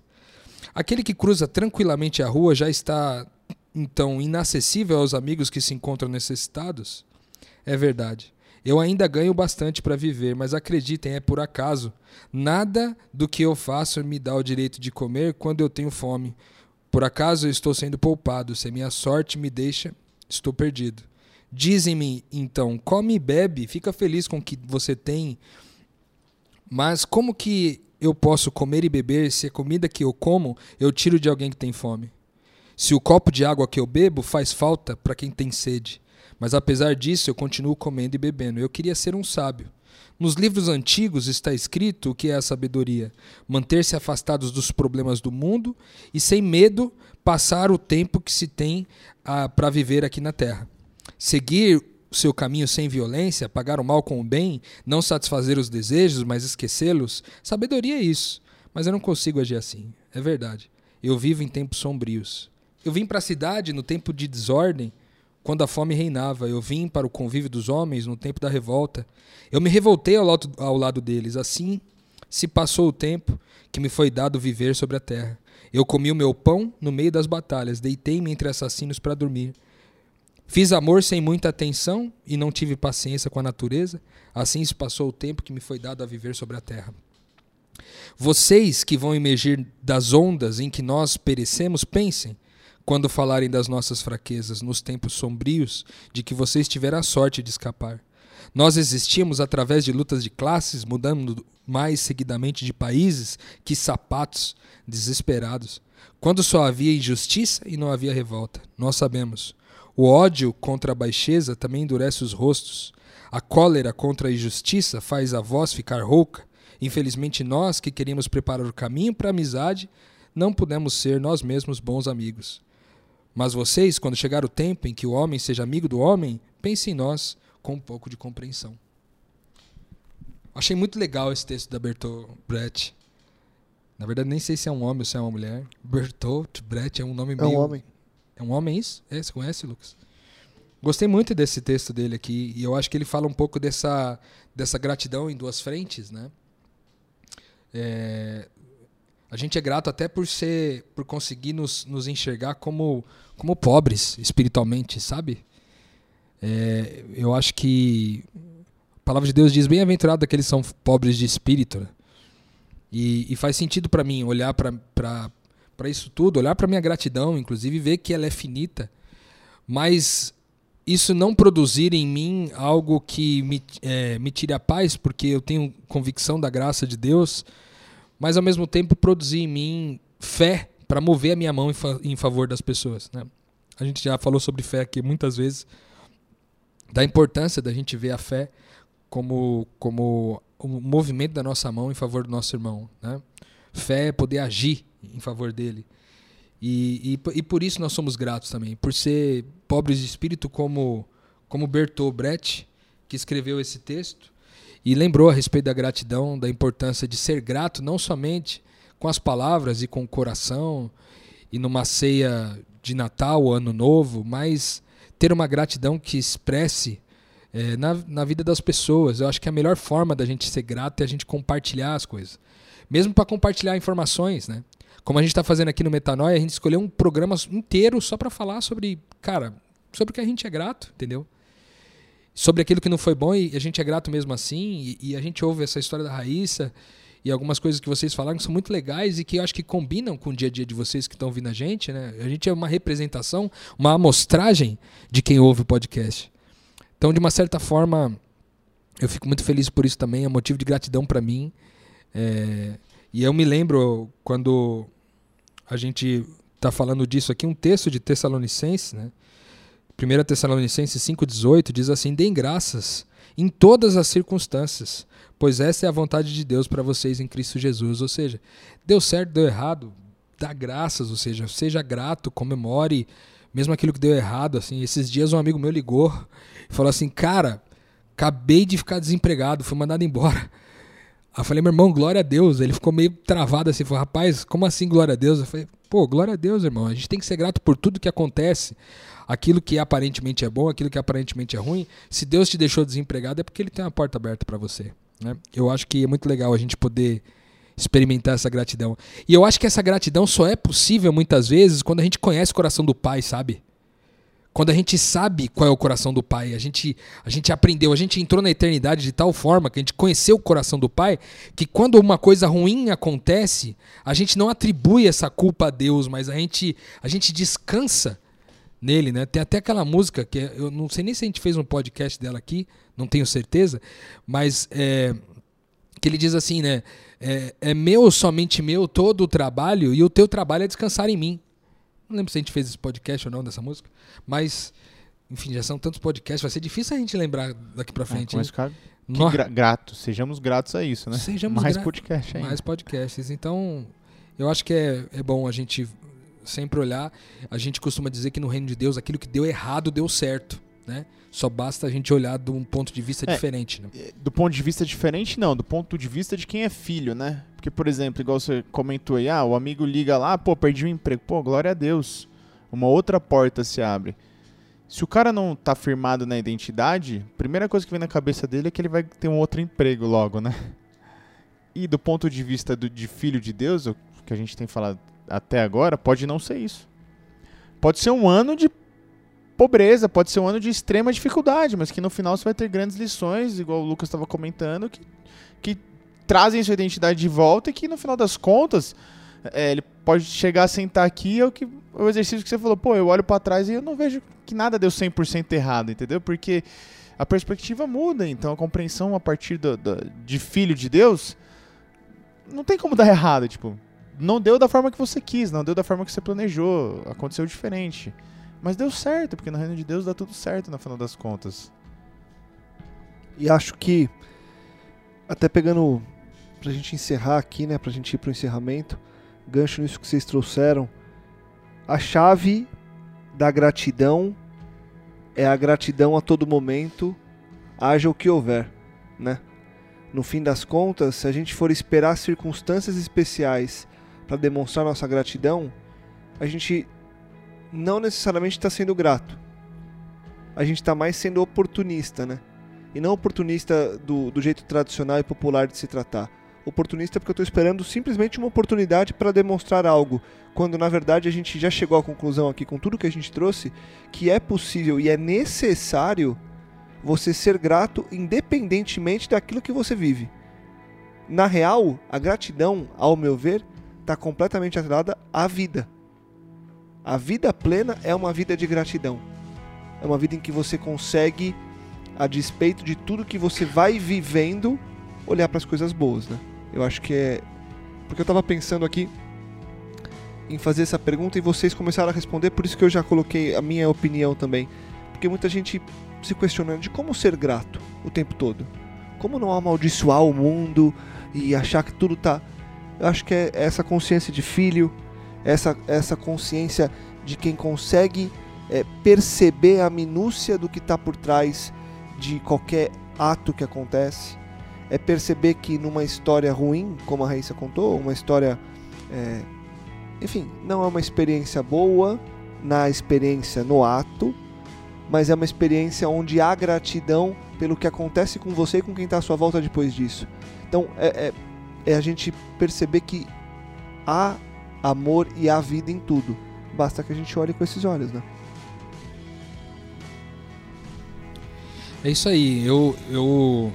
Aquele que cruza tranquilamente a rua já está, então, inacessível aos amigos que se encontram necessitados? É verdade. Eu ainda ganho bastante para viver, mas acreditem, é por acaso. Nada do que eu faço me dá o direito de comer quando eu tenho fome. Por acaso eu estou sendo poupado. Se a minha sorte me deixa, estou perdido. Dizem-me, então, come e bebe, fica feliz com o que você tem. Mas como que eu posso comer e beber se a comida que eu como eu tiro de alguém que tem fome? Se o copo de água que eu bebo faz falta para quem tem sede. Mas apesar disso, eu continuo comendo e bebendo. Eu queria ser um sábio. Nos livros antigos está escrito o que é a sabedoria: manter-se afastados dos problemas do mundo e, sem medo, passar o tempo que se tem ah, para viver aqui na terra. Seguir seu caminho sem violência, pagar o mal com o bem, não satisfazer os desejos, mas esquecê-los. Sabedoria é isso. Mas eu não consigo agir assim. É verdade. Eu vivo em tempos sombrios. Eu vim para a cidade no tempo de desordem quando a fome reinava. Eu vim para o convívio dos homens no tempo da revolta. Eu me revoltei ao lado, ao lado deles. Assim se passou o tempo que me foi dado viver sobre a terra. Eu comi o meu pão no meio das batalhas, deitei-me entre assassinos para dormir. Fiz amor sem muita atenção e não tive paciência com a natureza. Assim se passou o tempo que me foi dado a viver sobre a terra. Vocês que vão emergir das ondas em que nós perecemos, pensem quando falarem das nossas fraquezas nos tempos sombrios de que vocês tiveram a sorte de escapar. Nós existimos através de lutas de classes, mudando mais seguidamente de países que sapatos desesperados, quando só havia injustiça e não havia revolta. Nós sabemos. O ódio contra a baixeza também endurece os rostos. A cólera contra a injustiça faz a voz ficar rouca. Infelizmente, nós que queríamos preparar o caminho para a amizade, não pudemos ser nós mesmos bons amigos. Mas vocês, quando chegar o tempo em que o homem seja amigo do homem, pensem em nós com um pouco de compreensão. Achei muito legal esse texto da Bertolt Brecht. Na verdade, nem sei se é um homem ou se é uma mulher. Bertolt Brecht é um nome É meio... um homem. É um homem isso? É, você conhece, Lucas? Gostei muito desse texto dele aqui. E eu acho que ele fala um pouco dessa, dessa gratidão em duas frentes, né? É, a gente é grato até por ser, por conseguir nos, nos enxergar como, como pobres espiritualmente, sabe? É, eu acho que a palavra de Deus diz: bem-aventurado aqueles que são pobres de espírito. né? E, e faz sentido para mim olhar para isso tudo, olhar para minha gratidão, inclusive ver que ela é finita, mas isso não produzir em mim algo que me, é, me tire a paz, porque eu tenho convicção da graça de Deus, mas ao mesmo tempo produzir em mim fé para mover a minha mão em, fa em favor das pessoas. Né? A gente já falou sobre fé aqui muitas vezes, da importância da gente ver a fé como, como o movimento da nossa mão em favor do nosso irmão. Né? Fé é poder agir em favor dele. E, e, e, por isso nós somos gratos também, por ser pobres de espírito como, como Bertolt Brecht, que escreveu esse texto, e lembrou a respeito da gratidão, da importância de ser grato não somente com as palavras e com o coração, e numa ceia de Natal Ano Novo, mas ter uma gratidão que expresse é, na, na vida das pessoas. Eu acho que a melhor forma da gente ser grato é a gente compartilhar as coisas. Mesmo para compartilhar informações, né? Como a gente está fazendo aqui no Metanoia, a gente escolheu um programa inteiro só para falar sobre, cara, sobre o que a gente é grato, entendeu? Sobre aquilo que não foi bom e a gente é grato mesmo assim. E, e a gente ouve essa história da Raíssa e algumas coisas que vocês falaram que são muito legais e que eu acho que combinam com o dia a dia de vocês que estão ouvindo a gente, né? A gente é uma representação, uma amostragem de quem ouve o podcast. Então, de uma certa forma, eu fico muito feliz por isso também, é motivo de gratidão para mim. É, e eu me lembro quando a gente está falando disso aqui, um texto de Tessalonicenses, né? 1 Tessalonicenses 5,18 diz assim: Deem graças em todas as circunstâncias, pois essa é a vontade de Deus para vocês em Cristo Jesus. Ou seja, deu certo, deu errado, dá graças, ou seja, seja grato, comemore, mesmo aquilo que deu errado. Assim, esses dias um amigo meu ligou e falou assim: Cara, acabei de ficar desempregado, fui mandado embora. Aí eu falei, meu irmão, glória a Deus. Ele ficou meio travado assim, falou, rapaz, como assim glória a Deus? Eu falei, pô, glória a Deus, irmão. A gente tem que ser grato por tudo que acontece. Aquilo que aparentemente é bom, aquilo que aparentemente é ruim. Se Deus te deixou desempregado, é porque Ele tem uma porta aberta para você. Né? Eu acho que é muito legal a gente poder experimentar essa gratidão. E eu acho que essa gratidão só é possível muitas vezes quando a gente conhece o coração do Pai, sabe? Quando a gente sabe qual é o coração do Pai, a gente, a gente aprendeu, a gente entrou na eternidade de tal forma que a gente conheceu o coração do Pai, que quando uma coisa ruim acontece, a gente não atribui essa culpa a Deus, mas a gente, a gente descansa nele, né? Tem até aquela música que é, eu não sei nem se a gente fez um podcast dela aqui, não tenho certeza, mas é, que ele diz assim, né? É, é meu, somente meu, todo o trabalho, e o teu trabalho é descansar em mim. Não lembro se a gente fez esse podcast ou não dessa música, mas, enfim, já são tantos podcasts, vai ser difícil a gente lembrar daqui pra frente. É, hein? ficar Nó- gra gratos, sejamos gratos a isso, né? Sejamos Mais gra- podcast ainda. mais podcasts. Então, eu acho que é, é bom a gente sempre olhar. A gente costuma dizer que no reino de Deus, aquilo que deu errado deu certo, né? Só basta a gente olhar de um ponto de vista É. diferente, né? do ponto de vista diferente, não, do ponto de vista de quem é filho, né? Porque, por exemplo, igual você comentou aí, ah, o amigo liga lá, pô, perdi o emprego. Pô, glória a Deus. Uma outra porta se abre. Se o cara não tá firmado na identidade, a primeira coisa que vem na cabeça dele é que ele vai ter um outro emprego logo, né? E do ponto de vista do- de filho de Deus, o que a gente tem falado até agora, pode não ser isso. Pode ser um ano de pobreza, pode ser um ano de extrema dificuldade, mas que no final você vai ter grandes lições, igual o Lucas estava comentando, que, que trazem sua identidade de volta e que no final das contas é, ele pode chegar a sentar aqui, é o, que, é o exercício que você falou, pô, eu olho pra trás e eu não vejo que nada deu 100% errado, entendeu? Porque a perspectiva muda, então a compreensão a partir do, do- de filho de Deus não tem como dar errado, tipo, não deu da forma que você quis, não deu da forma que você planejou, aconteceu diferente. Mas deu certo, porque no reino de Deus dá tudo certo no final das contas. E acho que, até pegando, pra gente encerrar aqui, né, pra gente ir pro encerramento, gancho nisso que vocês trouxeram, a chave da gratidão é a gratidão a todo momento, haja o que houver, né? No fim das contas, se a gente for esperar circunstâncias especiais para demonstrar nossa gratidão, a gente não necessariamente está sendo grato. A gente está mais sendo oportunista, né? E não oportunista do, do jeito tradicional e popular de se tratar. Oportunista porque eu estou esperando simplesmente uma oportunidade para demonstrar algo, quando na verdade a gente já chegou à conclusão aqui com tudo que a gente trouxe que é possível e é necessário você ser grato independentemente daquilo que você vive. Na real, a gratidão, ao meu ver, está completamente atrelada à vida. A vida plena é uma vida de gratidão. É uma vida em que você consegue, a despeito de tudo que você vai vivendo, olhar para as coisas boas, né? Eu acho que é. Porque eu estava pensando aqui em fazer essa pergunta e vocês começaram a responder, por isso que eu já coloquei a minha opinião também. Porque muita gente se questionando de como ser grato o tempo todo. Como não amaldiçoar o mundo e achar que tudo tá. Eu acho que é essa consciência de filho, essa, essa consciência de quem consegue é, perceber a minúcia do que está por trás de qualquer ato que acontece. É perceber que numa história ruim, como a Raíssa contou, uma história. é, enfim, não é uma experiência boa na experiência no ato, mas é uma experiência onde há gratidão pelo que acontece com você e com quem está à sua volta depois disso. Então é, é, é a gente perceber que há amor e há vida em tudo. Basta que a gente olhe com esses olhos, né? É isso aí. Eu, eu,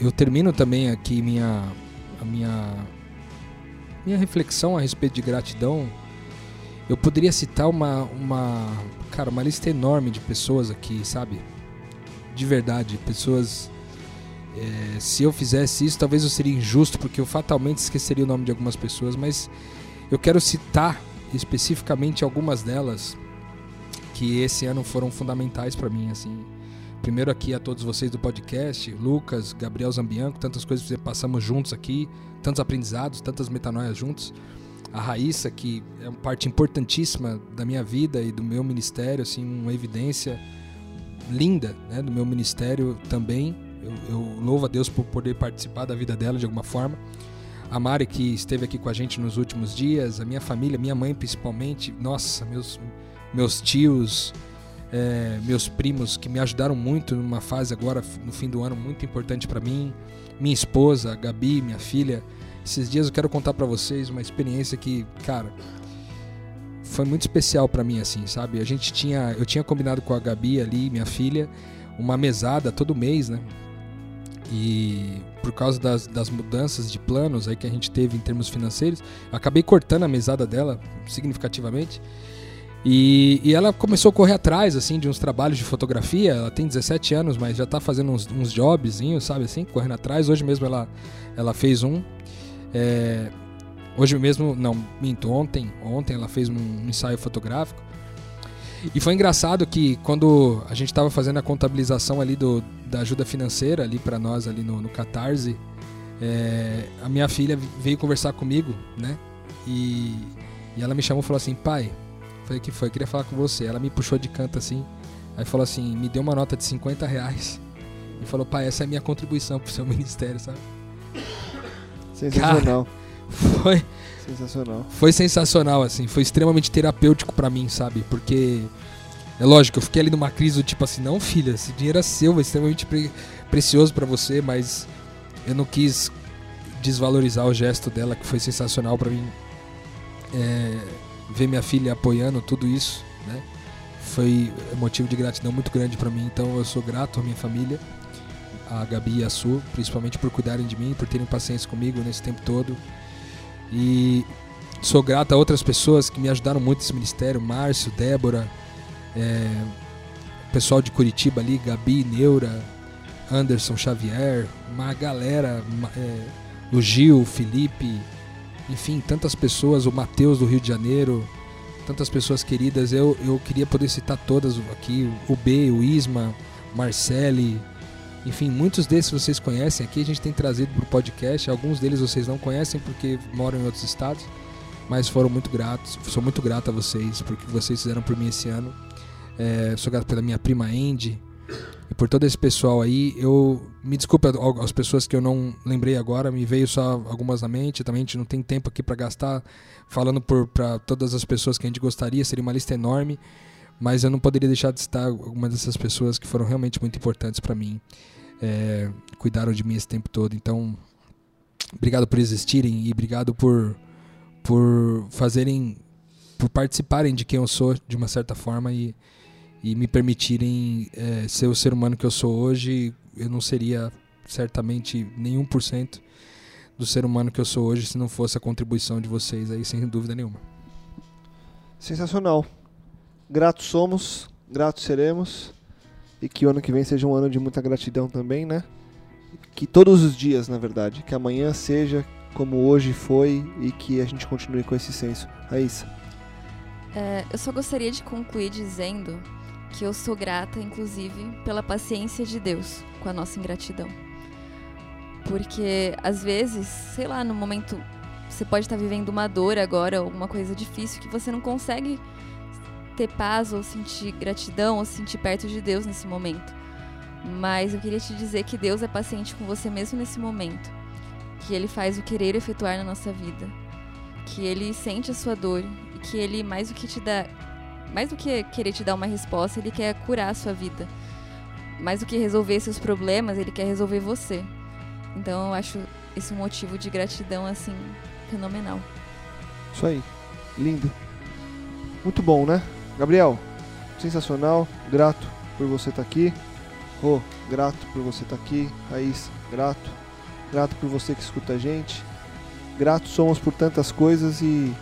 eu termino também aqui minha, a minha, minha reflexão a respeito de gratidão. Eu poderia citar uma, uma, cara, uma lista enorme de pessoas aqui, sabe? De verdade, pessoas. É, se eu fizesse isso, talvez eu seria injusto, porque eu fatalmente esqueceria o nome de algumas pessoas, mas eu quero citar especificamente algumas delas que esse ano foram fundamentais para mim, assim. Primeiro aqui a todos vocês do podcast, Lucas, Gabriel Zambianco, tantas coisas que passamos juntos aqui, tantos aprendizados, tantas metanoias juntos. A Raíssa, que é uma parte importantíssima da minha vida e do meu ministério, assim, uma evidência linda né, do meu ministério também. Eu, eu louvo a Deus por poder participar da vida dela de alguma forma. A Mari, que esteve aqui com a gente nos últimos dias, a minha família, minha mãe principalmente, nossa, meus, meus tios, é, meus primos que me ajudaram muito numa fase agora, no fim do ano, muito importante para mim. Minha esposa, a Gabi, minha filha. Esses dias eu quero contar para vocês uma experiência que, cara, foi muito especial para mim, assim, sabe? A gente tinha, eu tinha combinado com a Gabi ali, minha filha, uma mesada todo mês, né? E por causa das, das mudanças de planos aí que a gente teve em termos financeiros, acabei cortando a mesada dela significativamente. E, e, ela começou a correr atrás, assim, de uns trabalhos de fotografia. Ela tem 17 anos, mas já tá fazendo uns, uns jobzinhos, sabe assim, correndo atrás. Hoje mesmo ela, ela fez um. É, hoje mesmo, não, minto, ontem, ontem ela fez um ensaio fotográfico. E foi engraçado que quando a gente estava fazendo a contabilização ali do, da ajuda financeira ali para nós ali no, no Catarse, é, a minha filha veio conversar comigo, né? E, e ela me chamou e falou assim, pai, Falei, que foi? Queria falar com você. Ela me puxou de canto assim. Aí falou assim, me deu uma nota de 50 reais. E falou, pai, essa é a minha contribuição pro seu ministério, sabe? Sensacional. Cara, foi. Sensacional. Foi sensacional, assim. Foi extremamente terapêutico para mim, sabe? Porque. É lógico, eu fiquei ali numa crise do tipo assim, não, filha, esse dinheiro é seu, é extremamente pre precioso para você, mas eu não quis desvalorizar o gesto dela, que foi sensacional para mim. É, ver minha filha apoiando tudo isso, né? Foi motivo de gratidão muito grande para mim. Então eu sou grato à minha família, a Gabi e a Su, principalmente por cuidarem de mim, por terem paciência comigo nesse tempo todo. E sou grato a outras pessoas que me ajudaram muito nesse ministério, Márcio, Débora, é, pessoal de Curitiba ali, Gabi, Neura, Anderson Xavier, uma galera, é, o Gil, o Felipe, enfim, tantas pessoas, o Matheus do Rio de Janeiro, tantas pessoas queridas. Eu, eu queria poder citar todas aqui: o B, o Isma, Marcele, enfim, muitos desses vocês conhecem aqui. A gente tem trazido para o podcast. Alguns deles vocês não conhecem porque moram em outros estados, mas foram muito gratos. Sou muito grato a vocês porque vocês fizeram por mim esse ano. É, sou grato pela minha prima Andy, e por todo esse pessoal aí, eu me desculpe as pessoas que eu não lembrei agora, me veio só algumas na mente, também a gente não tem tempo aqui para gastar falando para todas as pessoas que a gente gostaria, seria uma lista enorme, mas eu não poderia deixar de citar algumas dessas pessoas que foram realmente muito importantes para mim, é, cuidaram de mim esse tempo todo, então obrigado por existirem e obrigado por por fazerem por participarem de quem eu sou de uma certa forma e e me permitirem é, ser o ser humano que eu sou hoje, eu não seria certamente nenhum por cento do ser humano que eu sou hoje se não fosse a contribuição de vocês aí, sem dúvida nenhuma. Sensacional. Gratos somos, gratos seremos. E que o ano que vem seja um ano de muita gratidão também, né? Que todos os dias, na verdade, que amanhã seja como hoje foi e que a gente continue com esse senso. Raíssa. É, eu só gostaria de concluir dizendo que eu sou grata, inclusive, pela paciência de Deus com a nossa ingratidão. Porque às vezes, sei lá, no momento você pode estar vivendo uma dor agora, alguma coisa difícil que você não consegue ter paz ou sentir gratidão ou sentir perto de Deus nesse momento. Mas eu queria te dizer que Deus é paciente com você mesmo nesse momento. Que Ele faz o querer efetuar na nossa vida. Que Ele sente a sua dor e que Ele, mais do que te dá mais do que querer te dar uma resposta, ele quer curar a sua vida. Mais do que resolver seus problemas, ele quer resolver você. Então eu acho isso um motivo de gratidão assim fenomenal. Isso aí. Lindo. Muito bom, né? Gabriel, sensacional. Grato por você estar tá aqui. Rô, grato por você estar tá aqui. Raiz, grato. Grato por você que escuta a gente. Grato somos por tantas coisas e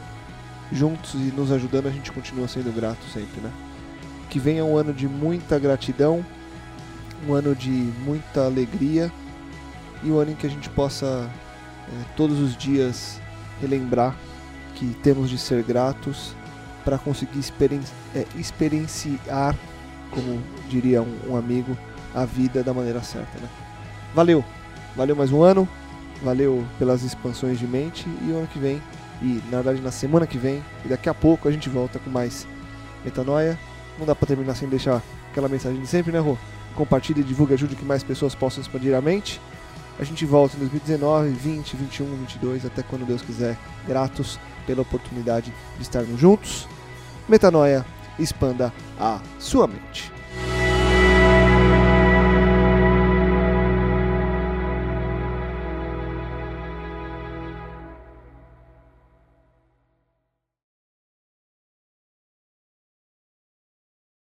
juntos e nos ajudando, a gente continua sendo grato sempre, né? Que venha um ano de muita gratidão, um ano de muita alegria e um ano em que a gente possa é, todos os dias relembrar que temos de ser gratos para conseguir experienci é, experienciar, como diria um, um amigo, a vida da maneira certa, né? Valeu! Valeu mais um ano, valeu pelas expansões de mente e o ano que vem e na verdade na semana que vem, e daqui a pouco a gente volta com mais metanoia. Não dá para terminar sem deixar aquela mensagem de sempre, né, Rô? Compartilhe divulgue, ajude que mais pessoas possam expandir a mente. A gente volta em 2019, 20, 21, 22, até quando Deus quiser. Gratos pela oportunidade de estarmos juntos. Metanoia, expanda a sua mente.